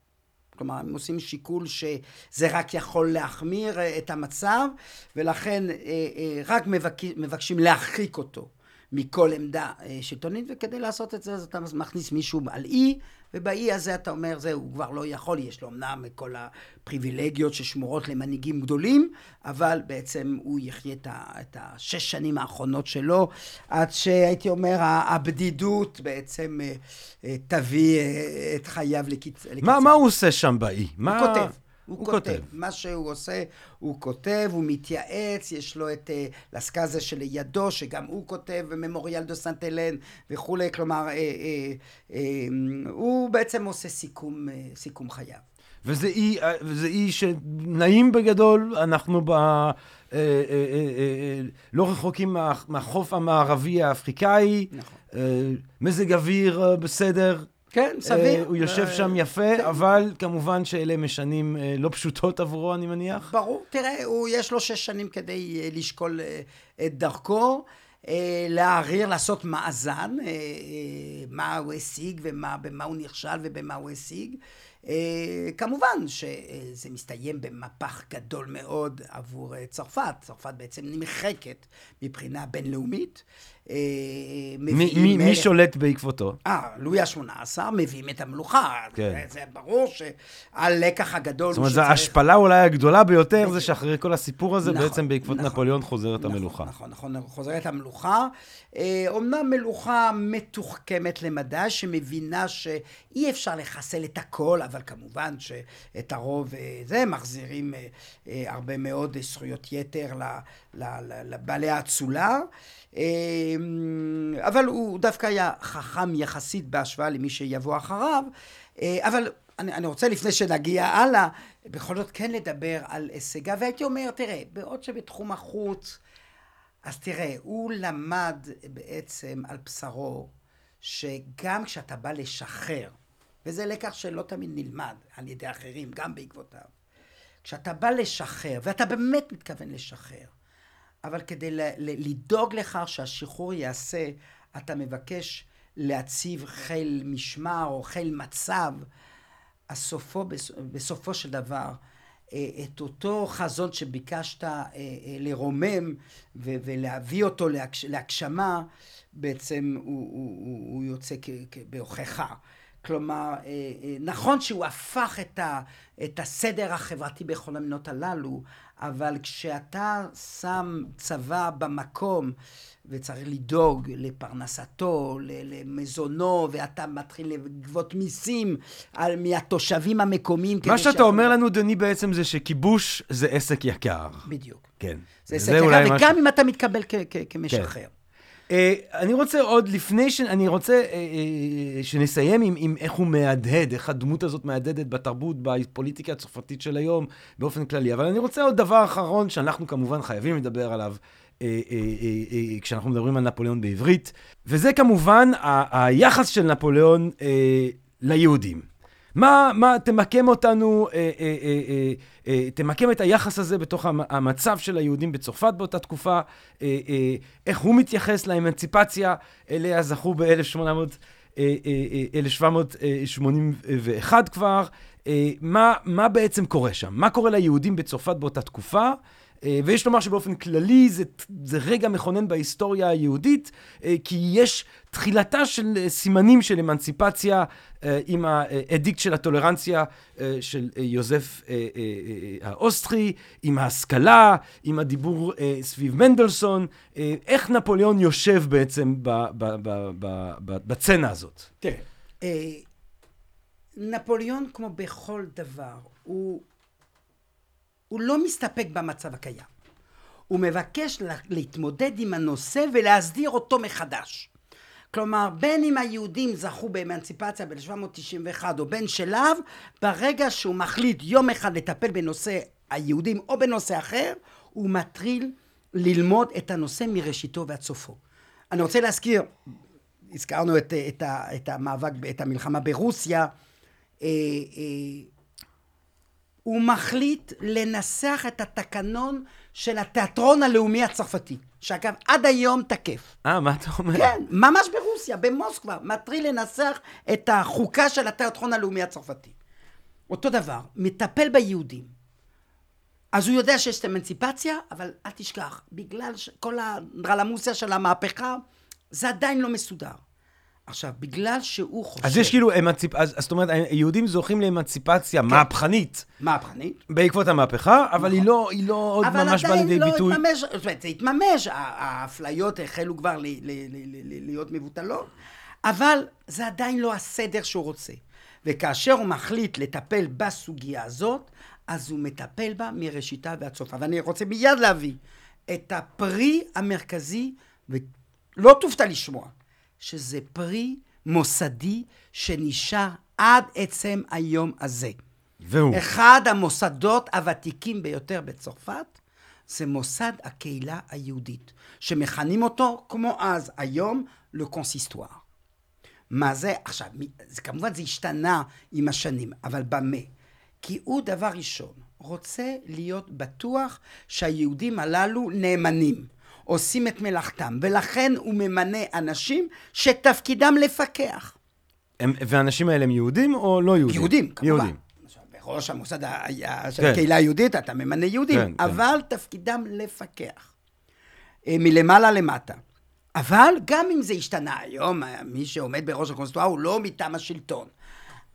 Speaker 2: כלומר, הם עושים שיקול שזה רק יכול להחמיר את המצב, ולכן אה, אה, רק מבקשים להרחיק אותו. מכל עמדה אה, שלטונית, וכדי לעשות את זה, אז אתה מכניס מישהו על אי, ובאי הזה אתה אומר, זהו, הוא כבר לא יכול, יש לו אמנם כל הפריבילגיות ששמורות למנהיגים גדולים, אבל בעצם הוא יחיה את השש שנים האחרונות שלו, עד שהייתי אומר, הבדידות בעצם אה, אה, תביא את חייו לקיצ...
Speaker 1: מה, מה הוא עושה שם באי? מה...
Speaker 2: הוא כותב. הוא, הוא כותב. כותב. מה שהוא עושה, הוא כותב, הוא מתייעץ, יש לו את uh, לסקאזה שלידו, שגם הוא כותב, וממוריאל דו סנט אלן וכולי, כלומר, uh, uh, uh, הוא בעצם עושה סיכום, uh, סיכום חייו.
Speaker 1: וזה אי, וזה אי שנעים בגדול, אנחנו ב... אה, אה, אה, לא רחוקים מה, מהחוף המערבי האפריקאי, נכון. מזג אוויר בסדר,
Speaker 2: כן, סביר.
Speaker 1: הוא יושב שם יפה, כן. אבל כמובן שאלה משנים לא פשוטות עבורו, אני מניח.
Speaker 2: ברור. תראה, יש לו שש שנים כדי לשקול את דרכו. להעריר, לעשות מאזן, מה הוא השיג ובמה הוא נכשל ובמה הוא השיג. כמובן שזה מסתיים במפח גדול מאוד עבור צרפת. צרפת בעצם נמחקת מבחינה בינלאומית.
Speaker 1: אה, מביאים... מי, מי שולט בעקבותו?
Speaker 2: אה, לואי ה-18 מביאים את המלוכה. כן. זה ברור שהלקח הגדול...
Speaker 1: זאת אומרת, זו ההשפלה אולי הגדולה ביותר, זה שאחרי כל הסיפור הזה, נכון, בעצם בעקבות נכון, נפוליאון חוזרת נכון, המלוכה.
Speaker 2: נכון, נכון, חוזרת המלוכה. אומנם אה, מלוכה מתוחכמת למדי, שמבינה שאי אפשר לחסל את הכל, אבל כמובן שאת הרוב, אה, זה, מחזירים הרבה מאוד זכויות יתר לבעלי האצולה. אמ, אבל הוא דווקא היה חכם יחסית בהשוואה למי שיבוא אחריו. אה, אבל אני, אני רוצה לפני שנגיע הלאה, בכל זאת כן לדבר על הישגיו, והייתי אומר, תראה, בעוד שבתחום החוץ, אז תראה, הוא למד בעצם על בשרו, שגם כשאתה בא לשחרר, וזה לקח שלא תמיד נלמד על ידי אחרים, גם בעקבותיו, כשאתה בא לשחרר, ואתה באמת מתכוון לשחרר, אבל כדי לדאוג לכך שהשחרור ייעשה, אתה מבקש להציב חיל משמר או חיל מצב, הסופו, בסופו של דבר, אה, את אותו חזון שביקשת אה, אה, לרומם ולהביא אותו להגשמה, בעצם הוא, הוא, הוא יוצא בהוכחה. כלומר, נכון שהוא הפך את, ה, את הסדר החברתי בכל המדינות הללו, אבל כשאתה שם צבא במקום וצריך לדאוג לפרנסתו, למזונו, ואתה מתחיל לגבות מיסים על, מהתושבים המקומיים.
Speaker 1: מה שאתה אומר לנו, דני, בעצם זה שכיבוש זה עסק יקר.
Speaker 2: בדיוק.
Speaker 1: כן.
Speaker 2: זה עסק יקר, וגם ש... אם אתה מתקבל כמשחרר. כן.
Speaker 1: Uh, אני רוצה עוד לפני ש... אני רוצה uh, uh, שנסיים עם, עם איך הוא מהדהד, איך הדמות הזאת מהדהדת בתרבות, בפוליטיקה הצרפתית של היום, באופן כללי. אבל אני רוצה עוד דבר אחרון, שאנחנו כמובן חייבים לדבר עליו, uh, uh, uh, uh, כשאנחנו מדברים על נפוליאון בעברית, וזה כמובן היחס של נפוליאון uh, ליהודים. מה, מה, תמקם אותנו, אה, אה, אה, אה, אה, תמקם את היחס הזה בתוך המצב של היהודים בצרפת באותה תקופה, אה, אה, איך הוא מתייחס לאמנציפציה אליה זכו ב-1781 אה, כבר, אה, מה, מה בעצם קורה שם? מה קורה ליהודים בצרפת באותה תקופה? אה, ויש לומר שבאופן כללי זה, זה רגע מכונן בהיסטוריה היהודית, אה, כי יש תחילתה של אה, סימנים של אמנציפציה עם האדיקט של הטולרנציה של יוזף האוסטרי, עם ההשכלה, עם הדיבור סביב מנדלסון, איך נפוליאון יושב בעצם בצנע הזאת?
Speaker 2: תראה, נפוליאון כמו בכל דבר, הוא הוא לא מסתפק במצב הקיים. הוא מבקש להתמודד עם הנושא ולהסדיר אותו מחדש. כלומר, בין אם היהודים זכו באמנציפציה ב-1791 או בין שלב, ברגע שהוא מחליט יום אחד לטפל בנושא היהודים או בנושא אחר, הוא מטריל ללמוד את הנושא מראשיתו ועד סופו. אני רוצה להזכיר, הזכרנו את, את, את המאבק, את המלחמה ברוסיה, אה, אה, הוא מחליט לנסח את התקנון של התיאטרון הלאומי הצרפתי, שאגב, עד היום תקף.
Speaker 1: אה, מה אתה אומר?
Speaker 2: כן, ממש ברוסיה, במוסקבה, מטריל לנסח את החוקה של התיאטרון הלאומי הצרפתי. אותו דבר, מטפל ביהודים. אז הוא יודע שיש את האמנציפציה, אבל אל תשכח, בגלל כל הדרלמוסיה של המהפכה, זה עדיין לא מסודר. עכשיו, בגלל שהוא חושב...
Speaker 1: אז יש כאילו אמנציפ... אז זאת אומרת, היהודים זוכים לאמנציפציה כן. מהפכנית.
Speaker 2: מהפכנית.
Speaker 1: בעקבות המהפכה, אבל נכון. היא לא, היא לא עוד ממש באה לידי לא ביטוי.
Speaker 2: אבל עדיין לא התממש, זאת אומרת, זה התממש, האפליות החלו כבר ל, ל, ל, ל, להיות מבוטלות, אבל זה עדיין לא הסדר שהוא רוצה. וכאשר הוא מחליט לטפל בסוגיה הזאת, אז הוא מטפל בה מראשיתה ועד סופה. ואני רוצה מיד להביא את הפרי המרכזי, ולא תופתע לשמוע. שזה פרי מוסדי שנשאר עד עצם היום הזה.
Speaker 1: והוא?
Speaker 2: אחד המוסדות הוותיקים ביותר בצרפת זה מוסד הקהילה היהודית, שמכנים אותו, כמו אז, היום, לקונסיסטואר. מה זה? עכשיו, זה, כמובן זה השתנה עם השנים, אבל במה? כי הוא דבר ראשון רוצה להיות בטוח שהיהודים הללו נאמנים. עושים את מלאכתם, ולכן הוא ממנה אנשים שתפקידם לפקח.
Speaker 1: הם, והאנשים האלה הם יהודים או לא יהודים?
Speaker 2: יהודים, כמובן.
Speaker 1: יהודים.
Speaker 2: בראש המוסד של כן. הקהילה היהודית אתה ממנה יהודים, כן, כן. אבל כן. תפקידם לפקח. אה, מלמעלה למטה. אבל גם אם זה השתנה היום, מי שעומד בראש הקונסטואר הוא לא מטעם השלטון.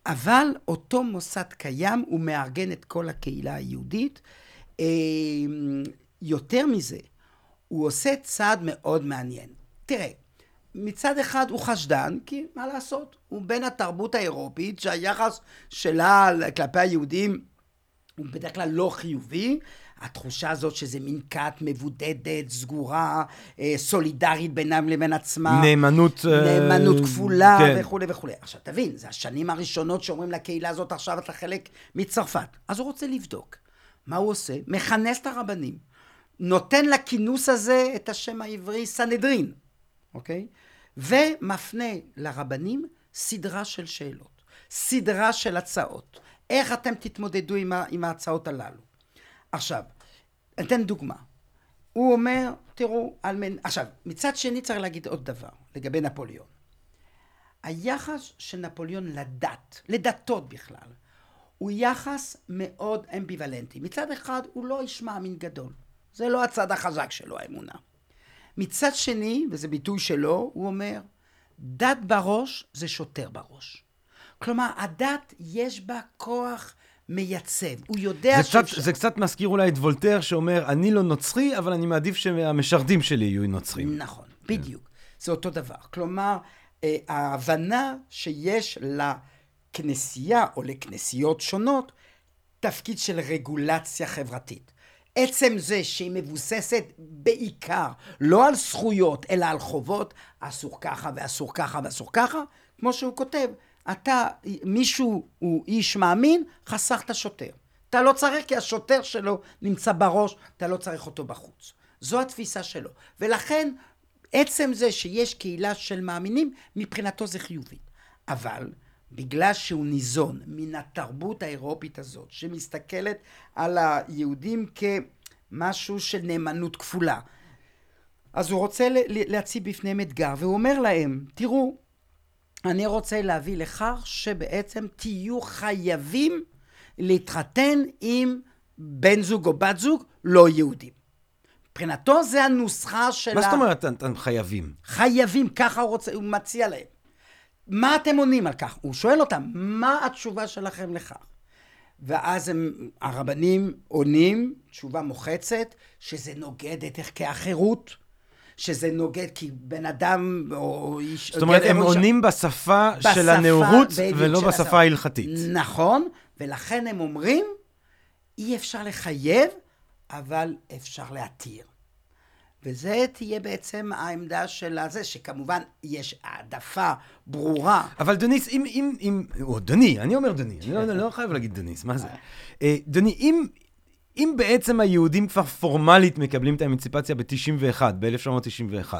Speaker 2: אבל אותו מוסד קיים, הוא מארגן את כל הקהילה היהודית. אה, יותר מזה, הוא עושה צעד מאוד מעניין. תראה, מצד אחד הוא חשדן, כי מה לעשות? הוא בן התרבות האירופית, שהיחס שלה כלפי היהודים הוא בדרך כלל לא חיובי. התחושה הזאת שזה מין כת מבודדת, סגורה, אה, סולידרית בינם לבין עצמם.
Speaker 1: נאמנות...
Speaker 2: אה, נאמנות כפולה כן. וכולי וכולי. עכשיו תבין, זה השנים הראשונות שאומרים לקהילה הזאת, עכשיו אתה חלק מצרפת. אז הוא רוצה לבדוק. מה הוא עושה? מכנס את הרבנים. נותן לכינוס הזה את השם העברי סנהדרין, אוקיי? ומפנה לרבנים סדרה של שאלות, סדרה של הצעות. איך אתם תתמודדו עם, ה, עם ההצעות הללו? עכשיו, אתן דוגמה. הוא אומר, תראו, על מנ... עכשיו, מצד שני צריך להגיד עוד דבר לגבי נפוליאון. היחס של נפוליאון לדת, לדתות בכלל, הוא יחס מאוד אמביוולנטי. מצד אחד, הוא לא איש מאמין גדול. זה לא הצד החזק שלו, האמונה. מצד שני, וזה ביטוי שלו, הוא אומר, דת בראש זה שוטר בראש. כלומר, הדת יש בה כוח מייצב. הוא יודע
Speaker 1: זה שאפשר... קצת, זה קצת מזכיר אולי את וולטר שאומר, אני לא נוצרי, אבל אני מעדיף שהמשרתים שלי יהיו נוצרים.
Speaker 2: נכון, בדיוק. זה אותו דבר. כלומר, אה, ההבנה שיש לכנסייה או לכנסיות שונות, תפקיד של רגולציה חברתית. עצם זה שהיא מבוססת בעיקר לא על זכויות, אלא על חובות, אסור ככה ואסור ככה ואסור ככה, כמו שהוא כותב, אתה, מישהו הוא איש מאמין, חסכת שוטר. אתה לא צריך כי השוטר שלו נמצא בראש, אתה לא צריך אותו בחוץ. זו התפיסה שלו. ולכן, עצם זה שיש קהילה של מאמינים, מבחינתו זה חיובי. אבל בגלל שהוא ניזון מן התרבות האירופית הזאת, שמסתכלת על היהודים כמשהו של נאמנות כפולה. אז הוא רוצה להציב בפניהם אתגר, והוא אומר להם, תראו, אני רוצה להביא לכך שבעצם תהיו חייבים להתחתן עם בן זוג או בת זוג לא יהודים. מבחינתו זה הנוסחה של
Speaker 1: מה זאת אומרת חייבים?
Speaker 2: חייבים, ככה הוא רוצה, הוא מציע להם. מה אתם עונים על כך? הוא שואל אותם, מה התשובה שלכם לכך? ואז הם, הרבנים עונים תשובה מוחצת, שזה נוגד את ערכי החירות, שזה נוגד כי בן אדם או איש...
Speaker 1: זאת אומרת, הם עונים בשפה, בשפה של הנאורות ולא של בשפה ההלכתית.
Speaker 2: נכון, ולכן הם אומרים, אי אפשר לחייב, אבל אפשר להתיר. וזה תהיה בעצם העמדה של הזה, שכמובן יש העדפה ברורה.
Speaker 1: אבל דניס, אם, אם, אם, או דני, אני אומר דני, אני לא, לא חייב להגיד דניס, מה זה? אה, דני, אם, אם בעצם היהודים כבר פורמלית מקבלים את האמנציפציה ב-91, ב-1991,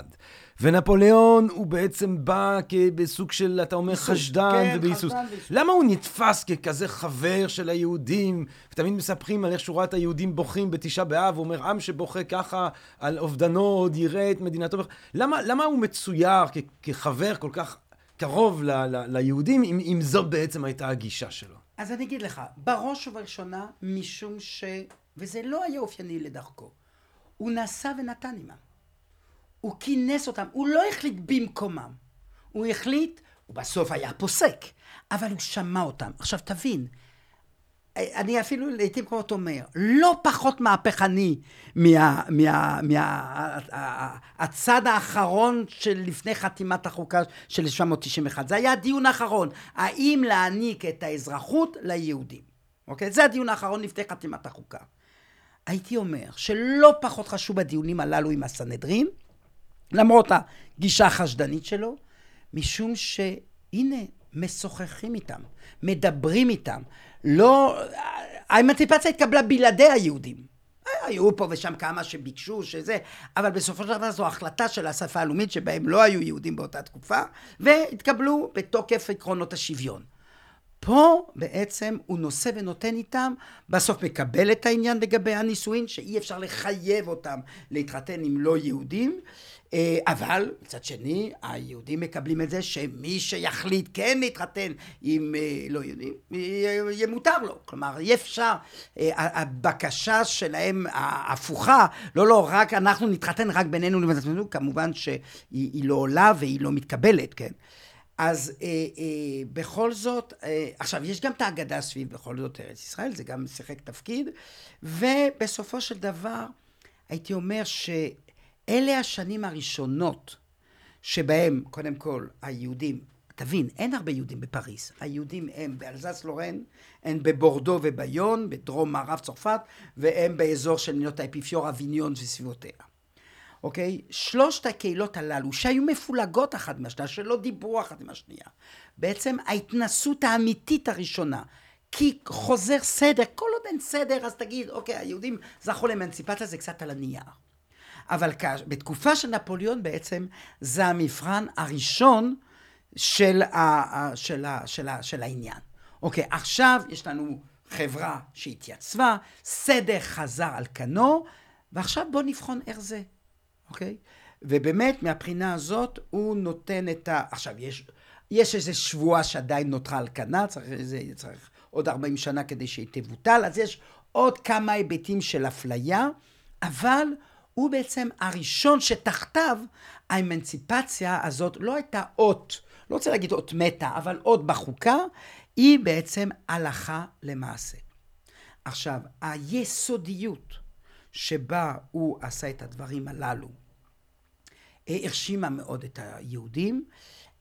Speaker 1: ונפוליאון הוא בעצם בא בסוג של, אתה אומר, ביסוס, חשדן כן, ובהיסוס. למה הוא נתפס ככזה חבר של היהודים? ותמיד מספרים על איך שהוא ראה את היהודים בוכים בתשעה באב, הוא אומר, עם שבוכה ככה על אובדנו עוד יראה את מדינתו. למה, למה הוא מצויר כ- כחבר כל כך קרוב ל- ל- ליהודים, אם, אם זו בעצם הייתה הגישה שלו?
Speaker 2: אז אני אגיד לך, בראש ובראשונה, משום ש... וזה לא היה אופייני לדרכו. הוא נסע ונתן עמם. הוא כינס אותם, הוא לא החליט במקומם. הוא החליט, הוא בסוף היה פוסק, אבל הוא שמע אותם. עכשיו תבין, אני אפילו לעיתים קרובות אומר, לא פחות מהפכני מה, מה, מה, הצד האחרון של לפני חתימת החוקה של 1991. זה היה הדיון האחרון, האם להעניק את האזרחות ליהודים. אוקיי? זה הדיון האחרון לפני חתימת החוקה. הייתי אומר שלא פחות חשוב בדיונים הללו עם הסנהדרין, למרות הגישה החשדנית שלו, משום שהנה, משוחחים איתם, מדברים איתם. לא... האמנציפציה התקבלה בלעדי היהודים. היו פה ושם כמה שביקשו, שזה, אבל בסופו של דבר זו החלטה של האספה הלאומית שבהם לא היו יהודים באותה תקופה, והתקבלו בתוקף עקרונות השוויון. פה בעצם הוא נושא ונותן איתם, בסוף מקבל את העניין לגבי הנישואין, שאי אפשר לחייב אותם להתחתן עם לא יהודים, אה, אבל מצד שני, היהודים מקבלים את זה שמי שיחליט כן להתחתן עם אה, לא יהודים, יהיה מותר לו. כלומר, אי אפשר, אה, הבקשה שלהם ההפוכה, לא, לא, רק אנחנו נתחתן רק בינינו לבין עצמנו, כמובן שהיא לא עולה והיא לא מתקבלת, כן. אז אה, אה, בכל זאת, אה, עכשיו, יש גם את האגדה סביב בכל זאת ארץ ישראל, זה גם שיחק תפקיד, ובסופו של דבר, הייתי אומר שאלה השנים הראשונות שבהם, קודם כל, היהודים, תבין, אין הרבה יהודים בפריז. היהודים הם באלזס לורן, הם בבורדו וביון, בדרום מערב צרפת, והם באזור של מדינות האפיפיור, אביניון וסביבותיה. אוקיי? שלושת הקהילות הללו, שהיו מפולגות אחת מהשנייה, שלא דיברו אחת עם השנייה, בעצם ההתנסות האמיתית הראשונה, כי חוזר סדר, כל עוד אין סדר, אז תגיד, אוקיי, היהודים זכו לאמנציפציה, זה קצת על הנייר. אבל בתקופה של נפוליאון בעצם, זה המבחן הראשון של, ה, של, ה, של, ה, של העניין. אוקיי, עכשיו יש לנו חברה שהתייצבה, סדר חזר על כנו, ועכשיו בואו נבחון איך זה. אוקיי? ובאמת, מהבחינה הזאת, הוא נותן את ה... עכשיו, יש, יש איזו שבועה שעדיין נותרה על כנה, צריך, זה, צריך עוד 40 שנה כדי שהיא תבוטל, אז יש עוד כמה היבטים של אפליה, אבל הוא בעצם הראשון שתחתיו האמנציפציה הזאת לא הייתה אות, לא רוצה להגיד אות מתה, אבל אות בחוקה, היא בעצם הלכה למעשה. עכשיו, היסודיות שבה הוא עשה את הדברים הללו, הרשימה מאוד את היהודים.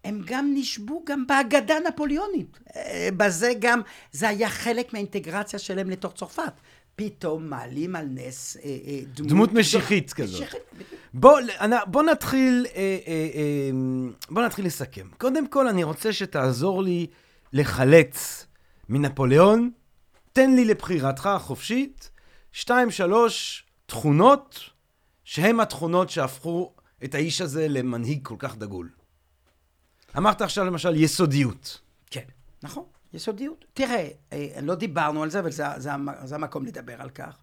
Speaker 2: הם גם נשבו גם בהגדה הנפוליאונית. אה, בזה גם, זה היה חלק מהאינטגרציה שלהם לתוך צרפת. פתאום מעלים על נס אה,
Speaker 1: אה, דמות... דמות משיחית כזאת. משיחית. בוא, בוא נתחיל, בוא נתחיל לסכם. קודם כל, אני רוצה שתעזור לי לחלץ מנפוליאון. תן לי לבחירתך החופשית שתיים, שלוש תכונות שהן התכונות שהפכו את האיש הזה למנהיג כל כך דגול. אמרת עכשיו למשל יסודיות.
Speaker 2: כן, נכון, יסודיות. תראה, אה, לא דיברנו על זה, אבל זה, זה, זה המקום לדבר על כך.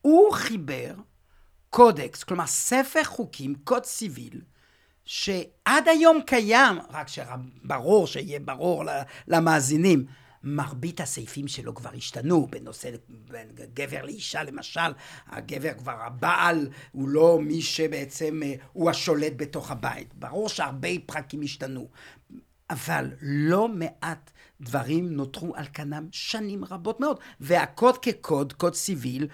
Speaker 2: הוא חיבר קודקס, כלומר ספר חוקים, קוד סיביל, שעד היום קיים, רק שברור, שיהיה ברור למאזינים, מרבית הסעיפים שלו כבר השתנו בנושא בין גבר לאישה למשל, הגבר כבר הבעל הוא לא מי שבעצם אה, הוא השולט בתוך הבית. ברור שהרבה פרקים השתנו, אבל לא מעט דברים נותרו על כנם שנים רבות מאוד. והקוד כקוד, קוד סיביל,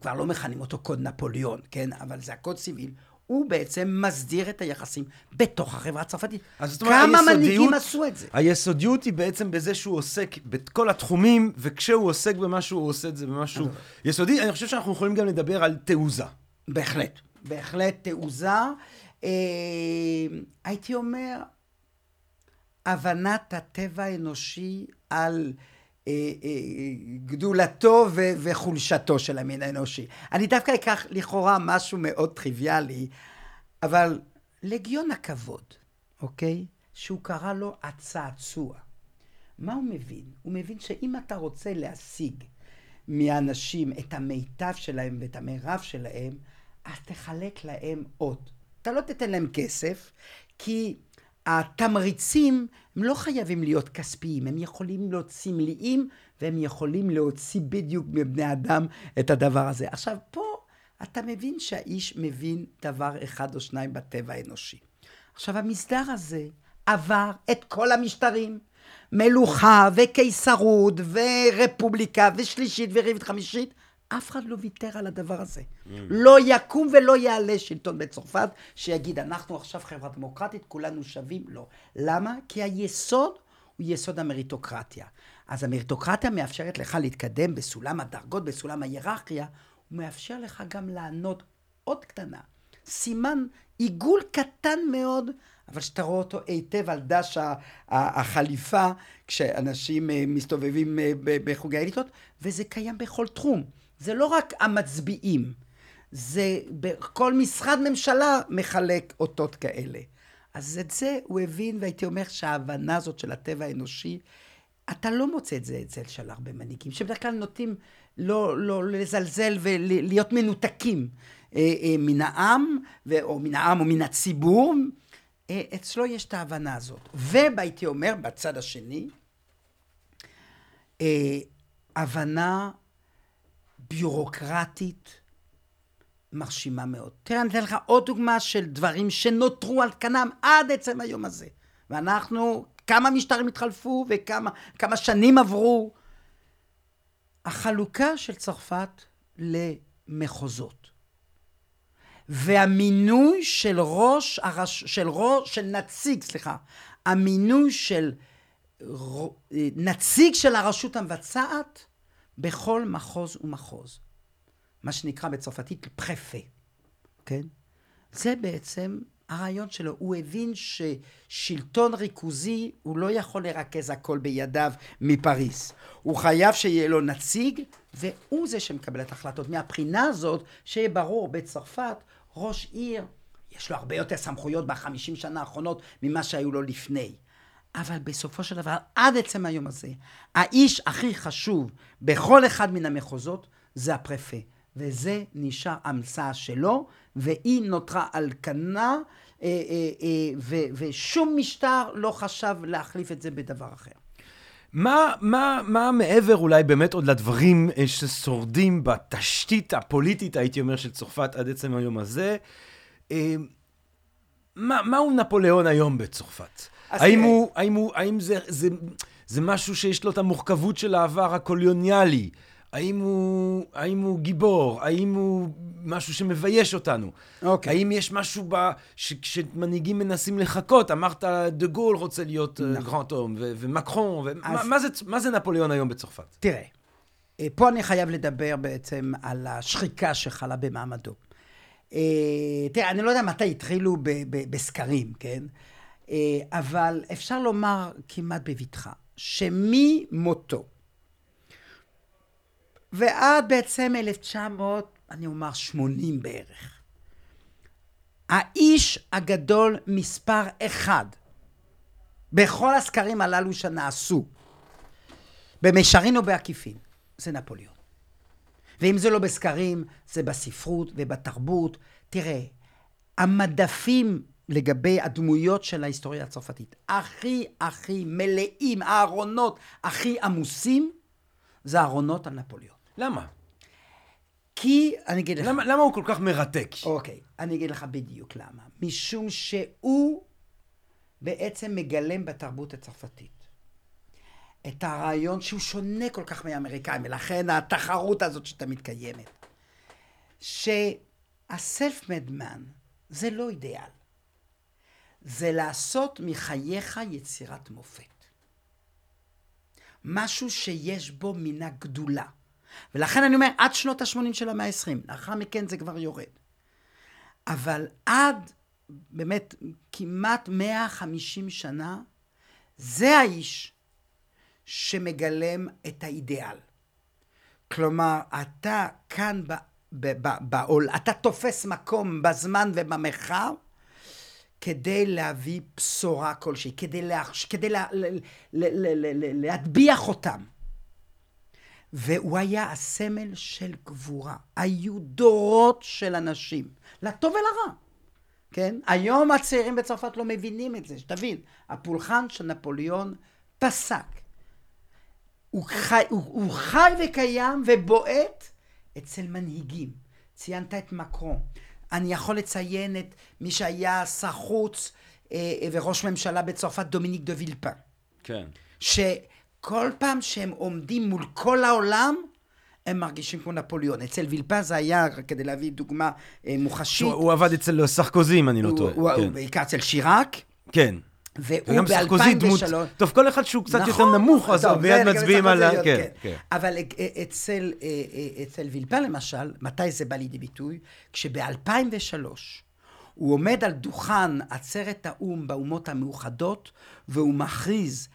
Speaker 2: כבר לא מכנים אותו קוד נפוליאון, כן? אבל זה הקוד סיביל, הוא בעצם מסדיר את היחסים בתוך החברה הצרפתית.
Speaker 1: אז זאת אומרת,
Speaker 2: כמה מנהיגים עשו את זה?
Speaker 1: היסודיות היא בעצם בזה שהוא עוסק בכל התחומים, וכשהוא עוסק במשהו, הוא עושה את זה במשהו יסודי. אני חושב שאנחנו יכולים גם לדבר על תעוזה.
Speaker 2: בהחלט, בהחלט תעוזה. אה, הייתי אומר, הבנת הטבע האנושי על גדולתו ו- וחולשתו של המין האנושי. אני דווקא אקח לכאורה משהו מאוד טריוויאלי, אבל לגיון הכבוד, אוקיי? שהוא קרא לו הצעצוע. מה הוא מבין? הוא מבין שאם אתה רוצה להשיג מאנשים את המיטב שלהם ואת המרב שלהם, אז תחלק להם עוד. אתה לא תיתן להם כסף, כי התמריצים הם לא חייבים להיות כספיים, הם יכולים להיות סמליים, והם יכולים להוציא בדיוק מבני אדם את הדבר הזה. עכשיו, פה אתה מבין שהאיש מבין דבר אחד או שניים בטבע האנושי. עכשיו, המסדר הזה עבר את כל המשטרים. מלוכה וקיסרות ורפובליקה ושלישית ורביעית חמישית, אף אחד לא ויתר על הדבר הזה. לא יקום ולא יעלה שלטון בצרפת שיגיד, אנחנו עכשיו חברה דמוקרטית, כולנו שווים. לא. למה? כי היסוד הוא יסוד המריטוקרטיה. אז המריטוקרטיה מאפשרת לך להתקדם בסולם הדרגות, בסולם ההיררכיה, הוא מאפשר לך גם לענות עוד קטנה. סימן עיגול קטן מאוד, אבל שאתה רואה אותו היטב על דש החליפה, כשאנשים אה, מסתובבים אה, בחוגי האליטות, וזה קיים בכל תחום. זה לא רק המצביעים, זה כל משרד ממשלה מחלק אותות כאלה. אז את זה הוא הבין, והייתי אומר שההבנה הזאת של הטבע האנושי, אתה לא מוצא את זה אצל של הרבה מנהיגים, שבדרך כלל נוטים לא, לא לזלזל ולהיות מנותקים אה, אה, מן העם, או מן העם או מן הציבור. אה, אצלו יש את ההבנה הזאת. והייתי אומר, בצד השני, אה, הבנה ביורוקרטית מרשימה מאוד. תראה, אני אתן לך עוד דוגמה של דברים שנותרו על כנם עד עצם היום הזה. ואנחנו, כמה משטרים התחלפו וכמה כמה שנים עברו. החלוקה של צרפת למחוזות. והמינוי של ראש, הרש, של ראש, של נציג, סליחה, המינוי של ר- נציג של הרשות המבצעת בכל מחוז ומחוז. מה שנקרא בצרפתית פרפה, כן? זה בעצם הרעיון שלו. הוא הבין ששלטון ריכוזי, הוא לא יכול לרכז הכל בידיו מפריס. הוא חייב שיהיה לו נציג, והוא זה שמקבל את ההחלטות. מהבחינה הזאת, שיהיה ברור, בצרפת, ראש עיר, יש לו הרבה יותר סמכויות בחמישים שנה האחרונות ממה שהיו לו לפני. אבל בסופו של דבר, עד עצם היום הזה, האיש הכי חשוב בכל אחד מן המחוזות זה הפרפה. וזה נשאר המצאה שלו, והיא נותרה על כנה, אה, אה, אה, ו, ושום משטר לא חשב להחליף את זה בדבר אחר.
Speaker 1: מה, מה, מה מעבר אולי באמת עוד לדברים אה, ששורדים בתשתית הפוליטית, הייתי אומר, של צרפת עד עצם היום הזה? אה, מה, מהו נפוליאון היום בצרפת? האם. הוא, האם, הוא, האם זה, זה, זה משהו שיש לו את המורכבות של העבר הקולוניאלי? האם הוא, האם הוא גיבור? האם הוא משהו שמבייש אותנו?
Speaker 2: אוקיי.
Speaker 1: האם יש משהו ב... ש... שמנהיגים מנסים לחכות? אמרת, דה גול רוצה להיות
Speaker 2: נכון.
Speaker 1: גרנט הום, ו- ומקרון, ומה
Speaker 2: אז-
Speaker 1: מה זה, מה זה נפוליאון היום בצרפת?
Speaker 2: תראה, אה, פה אני חייב לדבר בעצם על השחיקה שחלה במעמדו. אה, תראה, אני לא יודע מתי התחילו בסקרים, כן? אה, אבל אפשר לומר כמעט בבטחה, שממותו ועד בעצם 1900, אני אומר 80 בערך, האיש הגדול מספר אחד בכל הסקרים הללו שנעשו, במישרין או בעקיפין, זה נפוליאון. ואם זה לא בסקרים, זה בספרות ובתרבות. תראה, המדפים לגבי הדמויות של ההיסטוריה הצרפתית, הכי הכי מלאים, הארונות הכי עמוסים, זה הארונות על נפוליאון.
Speaker 1: למה?
Speaker 2: כי, אני אגיד לך...
Speaker 1: למה, למה הוא כל כך מרתק?
Speaker 2: אוקיי, אני אגיד לך בדיוק למה. משום שהוא בעצם מגלם בתרבות הצרפתית את הרעיון שהוא שונה כל כך מהאמריקאים, ולכן התחרות הזאת שתמיד קיימת. שהסלף-מד מן זה לא אידיאל. זה לעשות מחייך יצירת מופת. משהו שיש בו מן הגדולה. ולכן אני אומר, עד שנות ה-80 של המאה ה-20, לאחר מכן זה כבר יורד. אבל עד באמת כמעט 150 שנה, זה האיש שמגלם את האידיאל. כלומר, אתה כאן בעול, אתה תופס מקום בזמן ובמרחב כדי להביא בשורה כלשהי, כדי, להחש... כדי לה... ל... ל... ל... ל... להטביח אותם. והוא היה הסמל של גבורה. היו דורות של אנשים, לטוב ולרע. כן? היום הצעירים בצרפת לא מבינים את זה, שתבין, הפולחן של נפוליאון פסק. הוא חי, הוא, הוא חי וקיים ובועט אצל מנהיגים. ציינת את מקרון. אני יכול לציין את מי שהיה שר חוץ אה, וראש ממשלה בצרפת, דומיניק דה וילפן.
Speaker 1: כן.
Speaker 2: שכל פעם שהם עומדים מול כל העולם, הם מרגישים כמו נפוליאון. אצל וילפן זה היה, כדי להביא דוגמה אה, מוחשית.
Speaker 1: הוא עבד אצל סרקוזי, אם אני לא טועה.
Speaker 2: הוא, כן. בעיקר אצל שיראק.
Speaker 1: כן.
Speaker 2: והוא ב-2003...
Speaker 1: טוב, כל אחד שהוא קצת נכון, יותר נמוך, אז מיד מצביעים על ה... כן,
Speaker 2: כן. כן. אבל אצל, אה, אה, אצל וילפן למשל, מתי זה בא לידי ביטוי? כשב-2003 הוא עומד על דוכן עצרת האו"ם באומות המאוחדות, והוא מכריז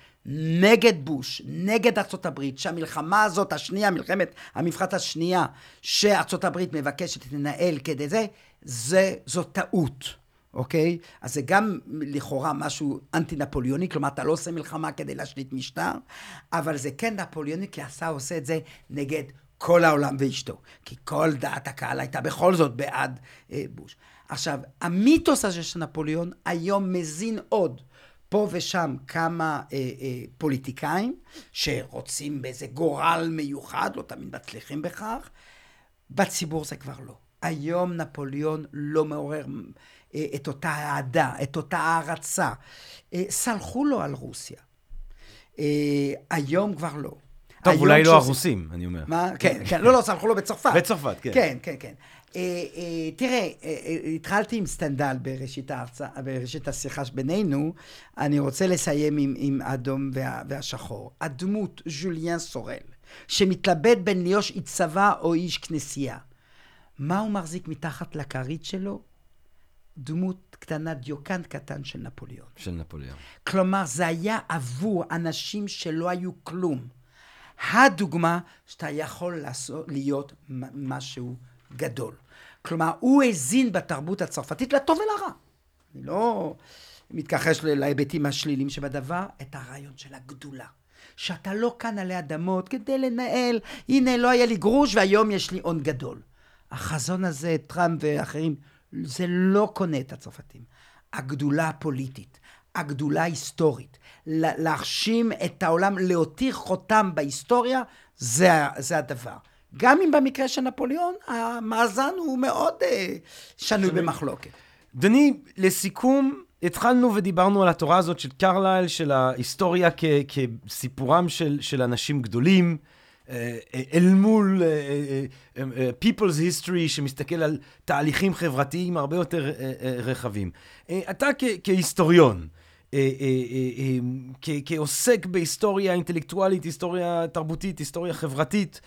Speaker 2: נגד בוש, נגד ארצות הברית, שהמלחמה הזאת, השנייה, מלחמת המבחת השנייה, שארצות הברית מבקשת לנהל כדי זה, זה, זו טעות. אוקיי? אז זה גם לכאורה משהו אנטי-נפוליוני, כלומר, אתה לא עושה מלחמה כדי להשליט משטר, אבל זה כן נפוליוני, כי עשה עושה את זה נגד כל העולם ואשתו. כי כל דעת הקהל הייתה בכל זאת בעד אה, בוש. עכשיו, המיתוס הזה של נפוליאון היום מזין עוד. פה ושם כמה אה, אה, פוליטיקאים שרוצים באיזה גורל מיוחד, לא תמיד מצליחים בכך. בציבור זה כבר לא. היום נפוליאון לא מעורר את אותה אהדה, את אותה הערצה. אה, סלחו לו על רוסיה. אה, היום כבר לא.
Speaker 1: טוב, אולי לא הרוסים, אני אומר.
Speaker 2: מה? כן, כן, לא, לא, סלחו לו בצרפת.
Speaker 1: בצרפת, כן.
Speaker 2: כן, כן, כן. תראה, התחלתי עם סטנדל בראשית, ההרצא, בראשית השיחה בינינו, אני רוצה לסיים עם, עם האדום וה, והשחור. הדמות ז'וליאן סורל, שמתלבט בין להיות איש צבא או איש כנסייה. מה הוא מחזיק מתחת לכרית שלו? דמות קטנה, דיוקן קטן של נפוליאון.
Speaker 1: של נפוליאון.
Speaker 2: כלומר, זה היה עבור אנשים שלא היו כלום. הדוגמה שאתה יכול לעשות, להיות משהו גדול. כלומר, הוא האזין בתרבות הצרפתית לטוב ולרע. אני לא מתכחש להיבטים השליליים שבדבר, את הרעיון של הגדולה. שאתה לא כאן עלי אדמות כדי לנהל, הנה, לא היה לי גרוש והיום יש לי הון גדול. החזון הזה, טראמפ ואחרים, זה לא קונה את הצרפתים. הגדולה הפוליטית, הגדולה ההיסטורית, להחשים את העולם, להותיר חותם בהיסטוריה, זה, זה הדבר. גם אם במקרה של נפוליאון, המאזן הוא מאוד אה, שנוי במחלוקת.
Speaker 1: דני, לסיכום, התחלנו ודיברנו על התורה הזאת של קרלייל, של ההיסטוריה כ- כסיפורם של, של אנשים גדולים. אה, אל מול אה, אה, People's History שמסתכל על תהליכים חברתיים הרבה יותר רחבים. אתה כהיסטוריון, כעוסק בהיסטוריה אינטלקטואלית, היסטוריה תרבותית, היסטוריה חברתית,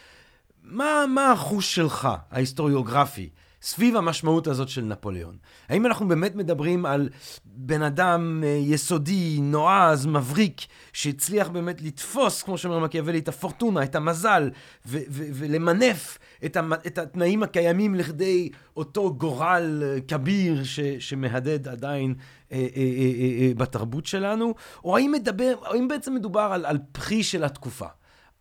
Speaker 1: מה, מה החוש שלך, ההיסטוריוגרפי, סביב המשמעות הזאת של נפוליאון. האם אנחנו באמת מדברים על בן אדם אה, יסודי, נועז, מבריק, שהצליח באמת לתפוס, כמו שאומר מקיאוולי, את הפורטונה, את המזל, ולמנף את, את התנאים הקיימים לכדי אותו גורל אה, כביר ש- שמהדהד עדיין אה, בתרבות שלנו? או האם, מדבר, האם בעצם מדובר על, על פרי של התקופה?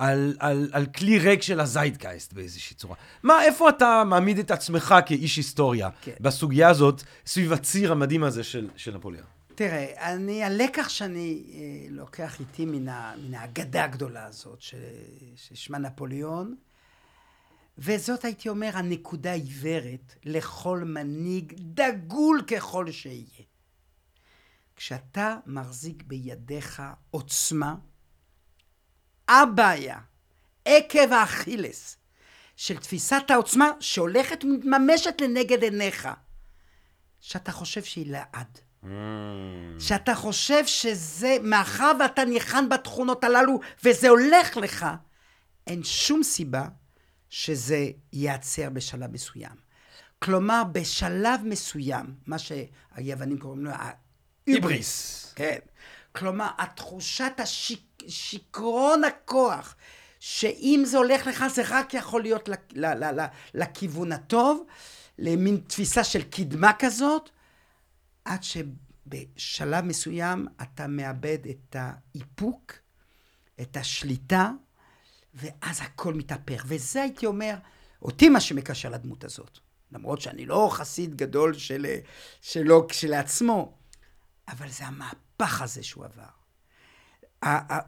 Speaker 1: על, על, על כלי ריק של הזיידקייסט באיזושהי צורה. מה, איפה אתה מעמיד את עצמך כאיש היסטוריה כן. בסוגיה הזאת, סביב הציר המדהים הזה של, של נפוליאון?
Speaker 2: תראה, אני, הלקח שאני אה, לוקח איתי מן, ה, מן האגדה הגדולה הזאת, ש, ששמה נפוליאון, וזאת הייתי אומר הנקודה עיוורת לכל מנהיג, דגול ככל שיהיה. כשאתה מחזיק בידיך עוצמה, הבעיה, עקב האכילס של תפיסת העוצמה שהולכת ומתממשת לנגד עיניך, שאתה חושב שהיא לעד.
Speaker 1: Mm.
Speaker 2: שאתה חושב שזה, מאחר ואתה ניחן בתכונות הללו, וזה הולך לך, אין שום סיבה שזה ייעצר בשלב מסוים. כלומר, בשלב מסוים, מה שהיוונים קוראים לו
Speaker 1: היבריס.
Speaker 2: כן. כלומר, התחושת השיכרון הכוח, שאם זה הולך לך, זה רק יכול להיות לכיוון הטוב, למין תפיסה של קדמה כזאת, עד שבשלב מסוים אתה מאבד את האיפוק, את השליטה, ואז הכל מתהפך. וזה הייתי אומר, אותי מה שמקשר לדמות הזאת. למרות שאני לא חסיד גדול של, שלו כשלעצמו, אבל זה המהפך הזה שהוא עבר.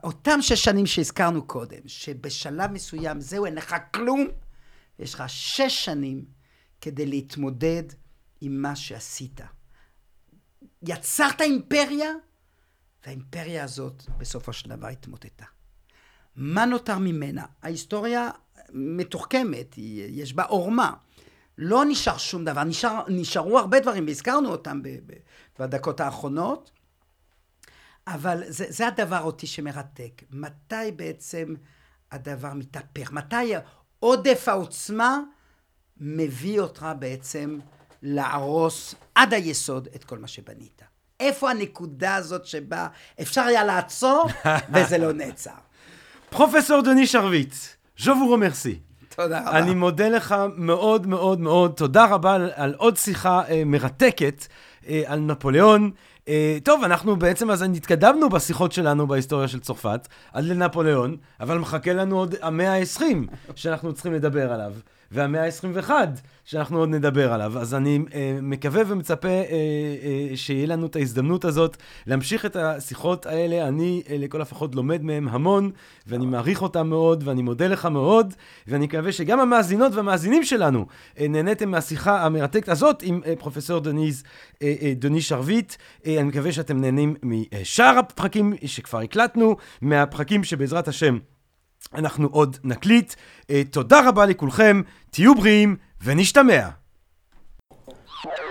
Speaker 2: אותם שש שנים שהזכרנו קודם, שבשלב מסוים זהו, אין לך כלום, יש לך שש שנים כדי להתמודד עם מה שעשית. יצרת אימפריה, והאימפריה הזאת בסופו של דבר התמוטטה. מה נותר ממנה? ההיסטוריה מתוחכמת, יש בה עורמה. לא נשאר שום דבר, נשאר, נשארו הרבה דברים, והזכרנו אותם בדקות האחרונות, אבל זה, זה הדבר אותי שמרתק. מתי בעצם הדבר מתהפך? מתי עודף העוצמה מביא אותך בעצם להרוס עד היסוד את כל מה שבנית? איפה הנקודה הזאת שבה אפשר היה לעצור וזה לא נעצר?
Speaker 1: פרופסור דוני שרביט, vous remercie.
Speaker 2: תודה רבה.
Speaker 1: אני מודה לך מאוד מאוד מאוד. תודה רבה על, על עוד שיחה אה, מרתקת אה, על נפוליאון. אה, טוב, אנחנו בעצם אז התקדמנו בשיחות שלנו בהיסטוריה של צרפת עד לנפוליאון, אבל מחכה לנו עוד המאה ה-20 שאנחנו צריכים לדבר עליו. והמאה ה-21, שאנחנו עוד נדבר עליו. אז אני אה, מקווה ומצפה אה, אה, שיהיה לנו את ההזדמנות הזאת להמשיך את השיחות האלה. אני אה, לכל הפחות לומד מהם המון, ואני מעריך אותם מאוד, ואני מודה לך מאוד, ואני מקווה שגם המאזינות והמאזינים שלנו אה, נהניתם מהשיחה המרתקת הזאת עם אה, פרופסור דוניז, אה, אה, דוני שרביט. אה, אני מקווה שאתם נהנים משאר הפרקים שכבר הקלטנו, מהפרקים שבעזרת השם... אנחנו עוד נקליט. אה, תודה רבה לכולכם, תהיו בריאים ונשתמע.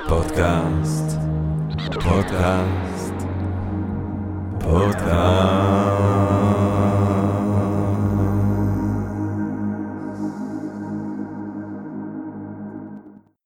Speaker 1: פודקאסט, פודקאסט, פודקאסט.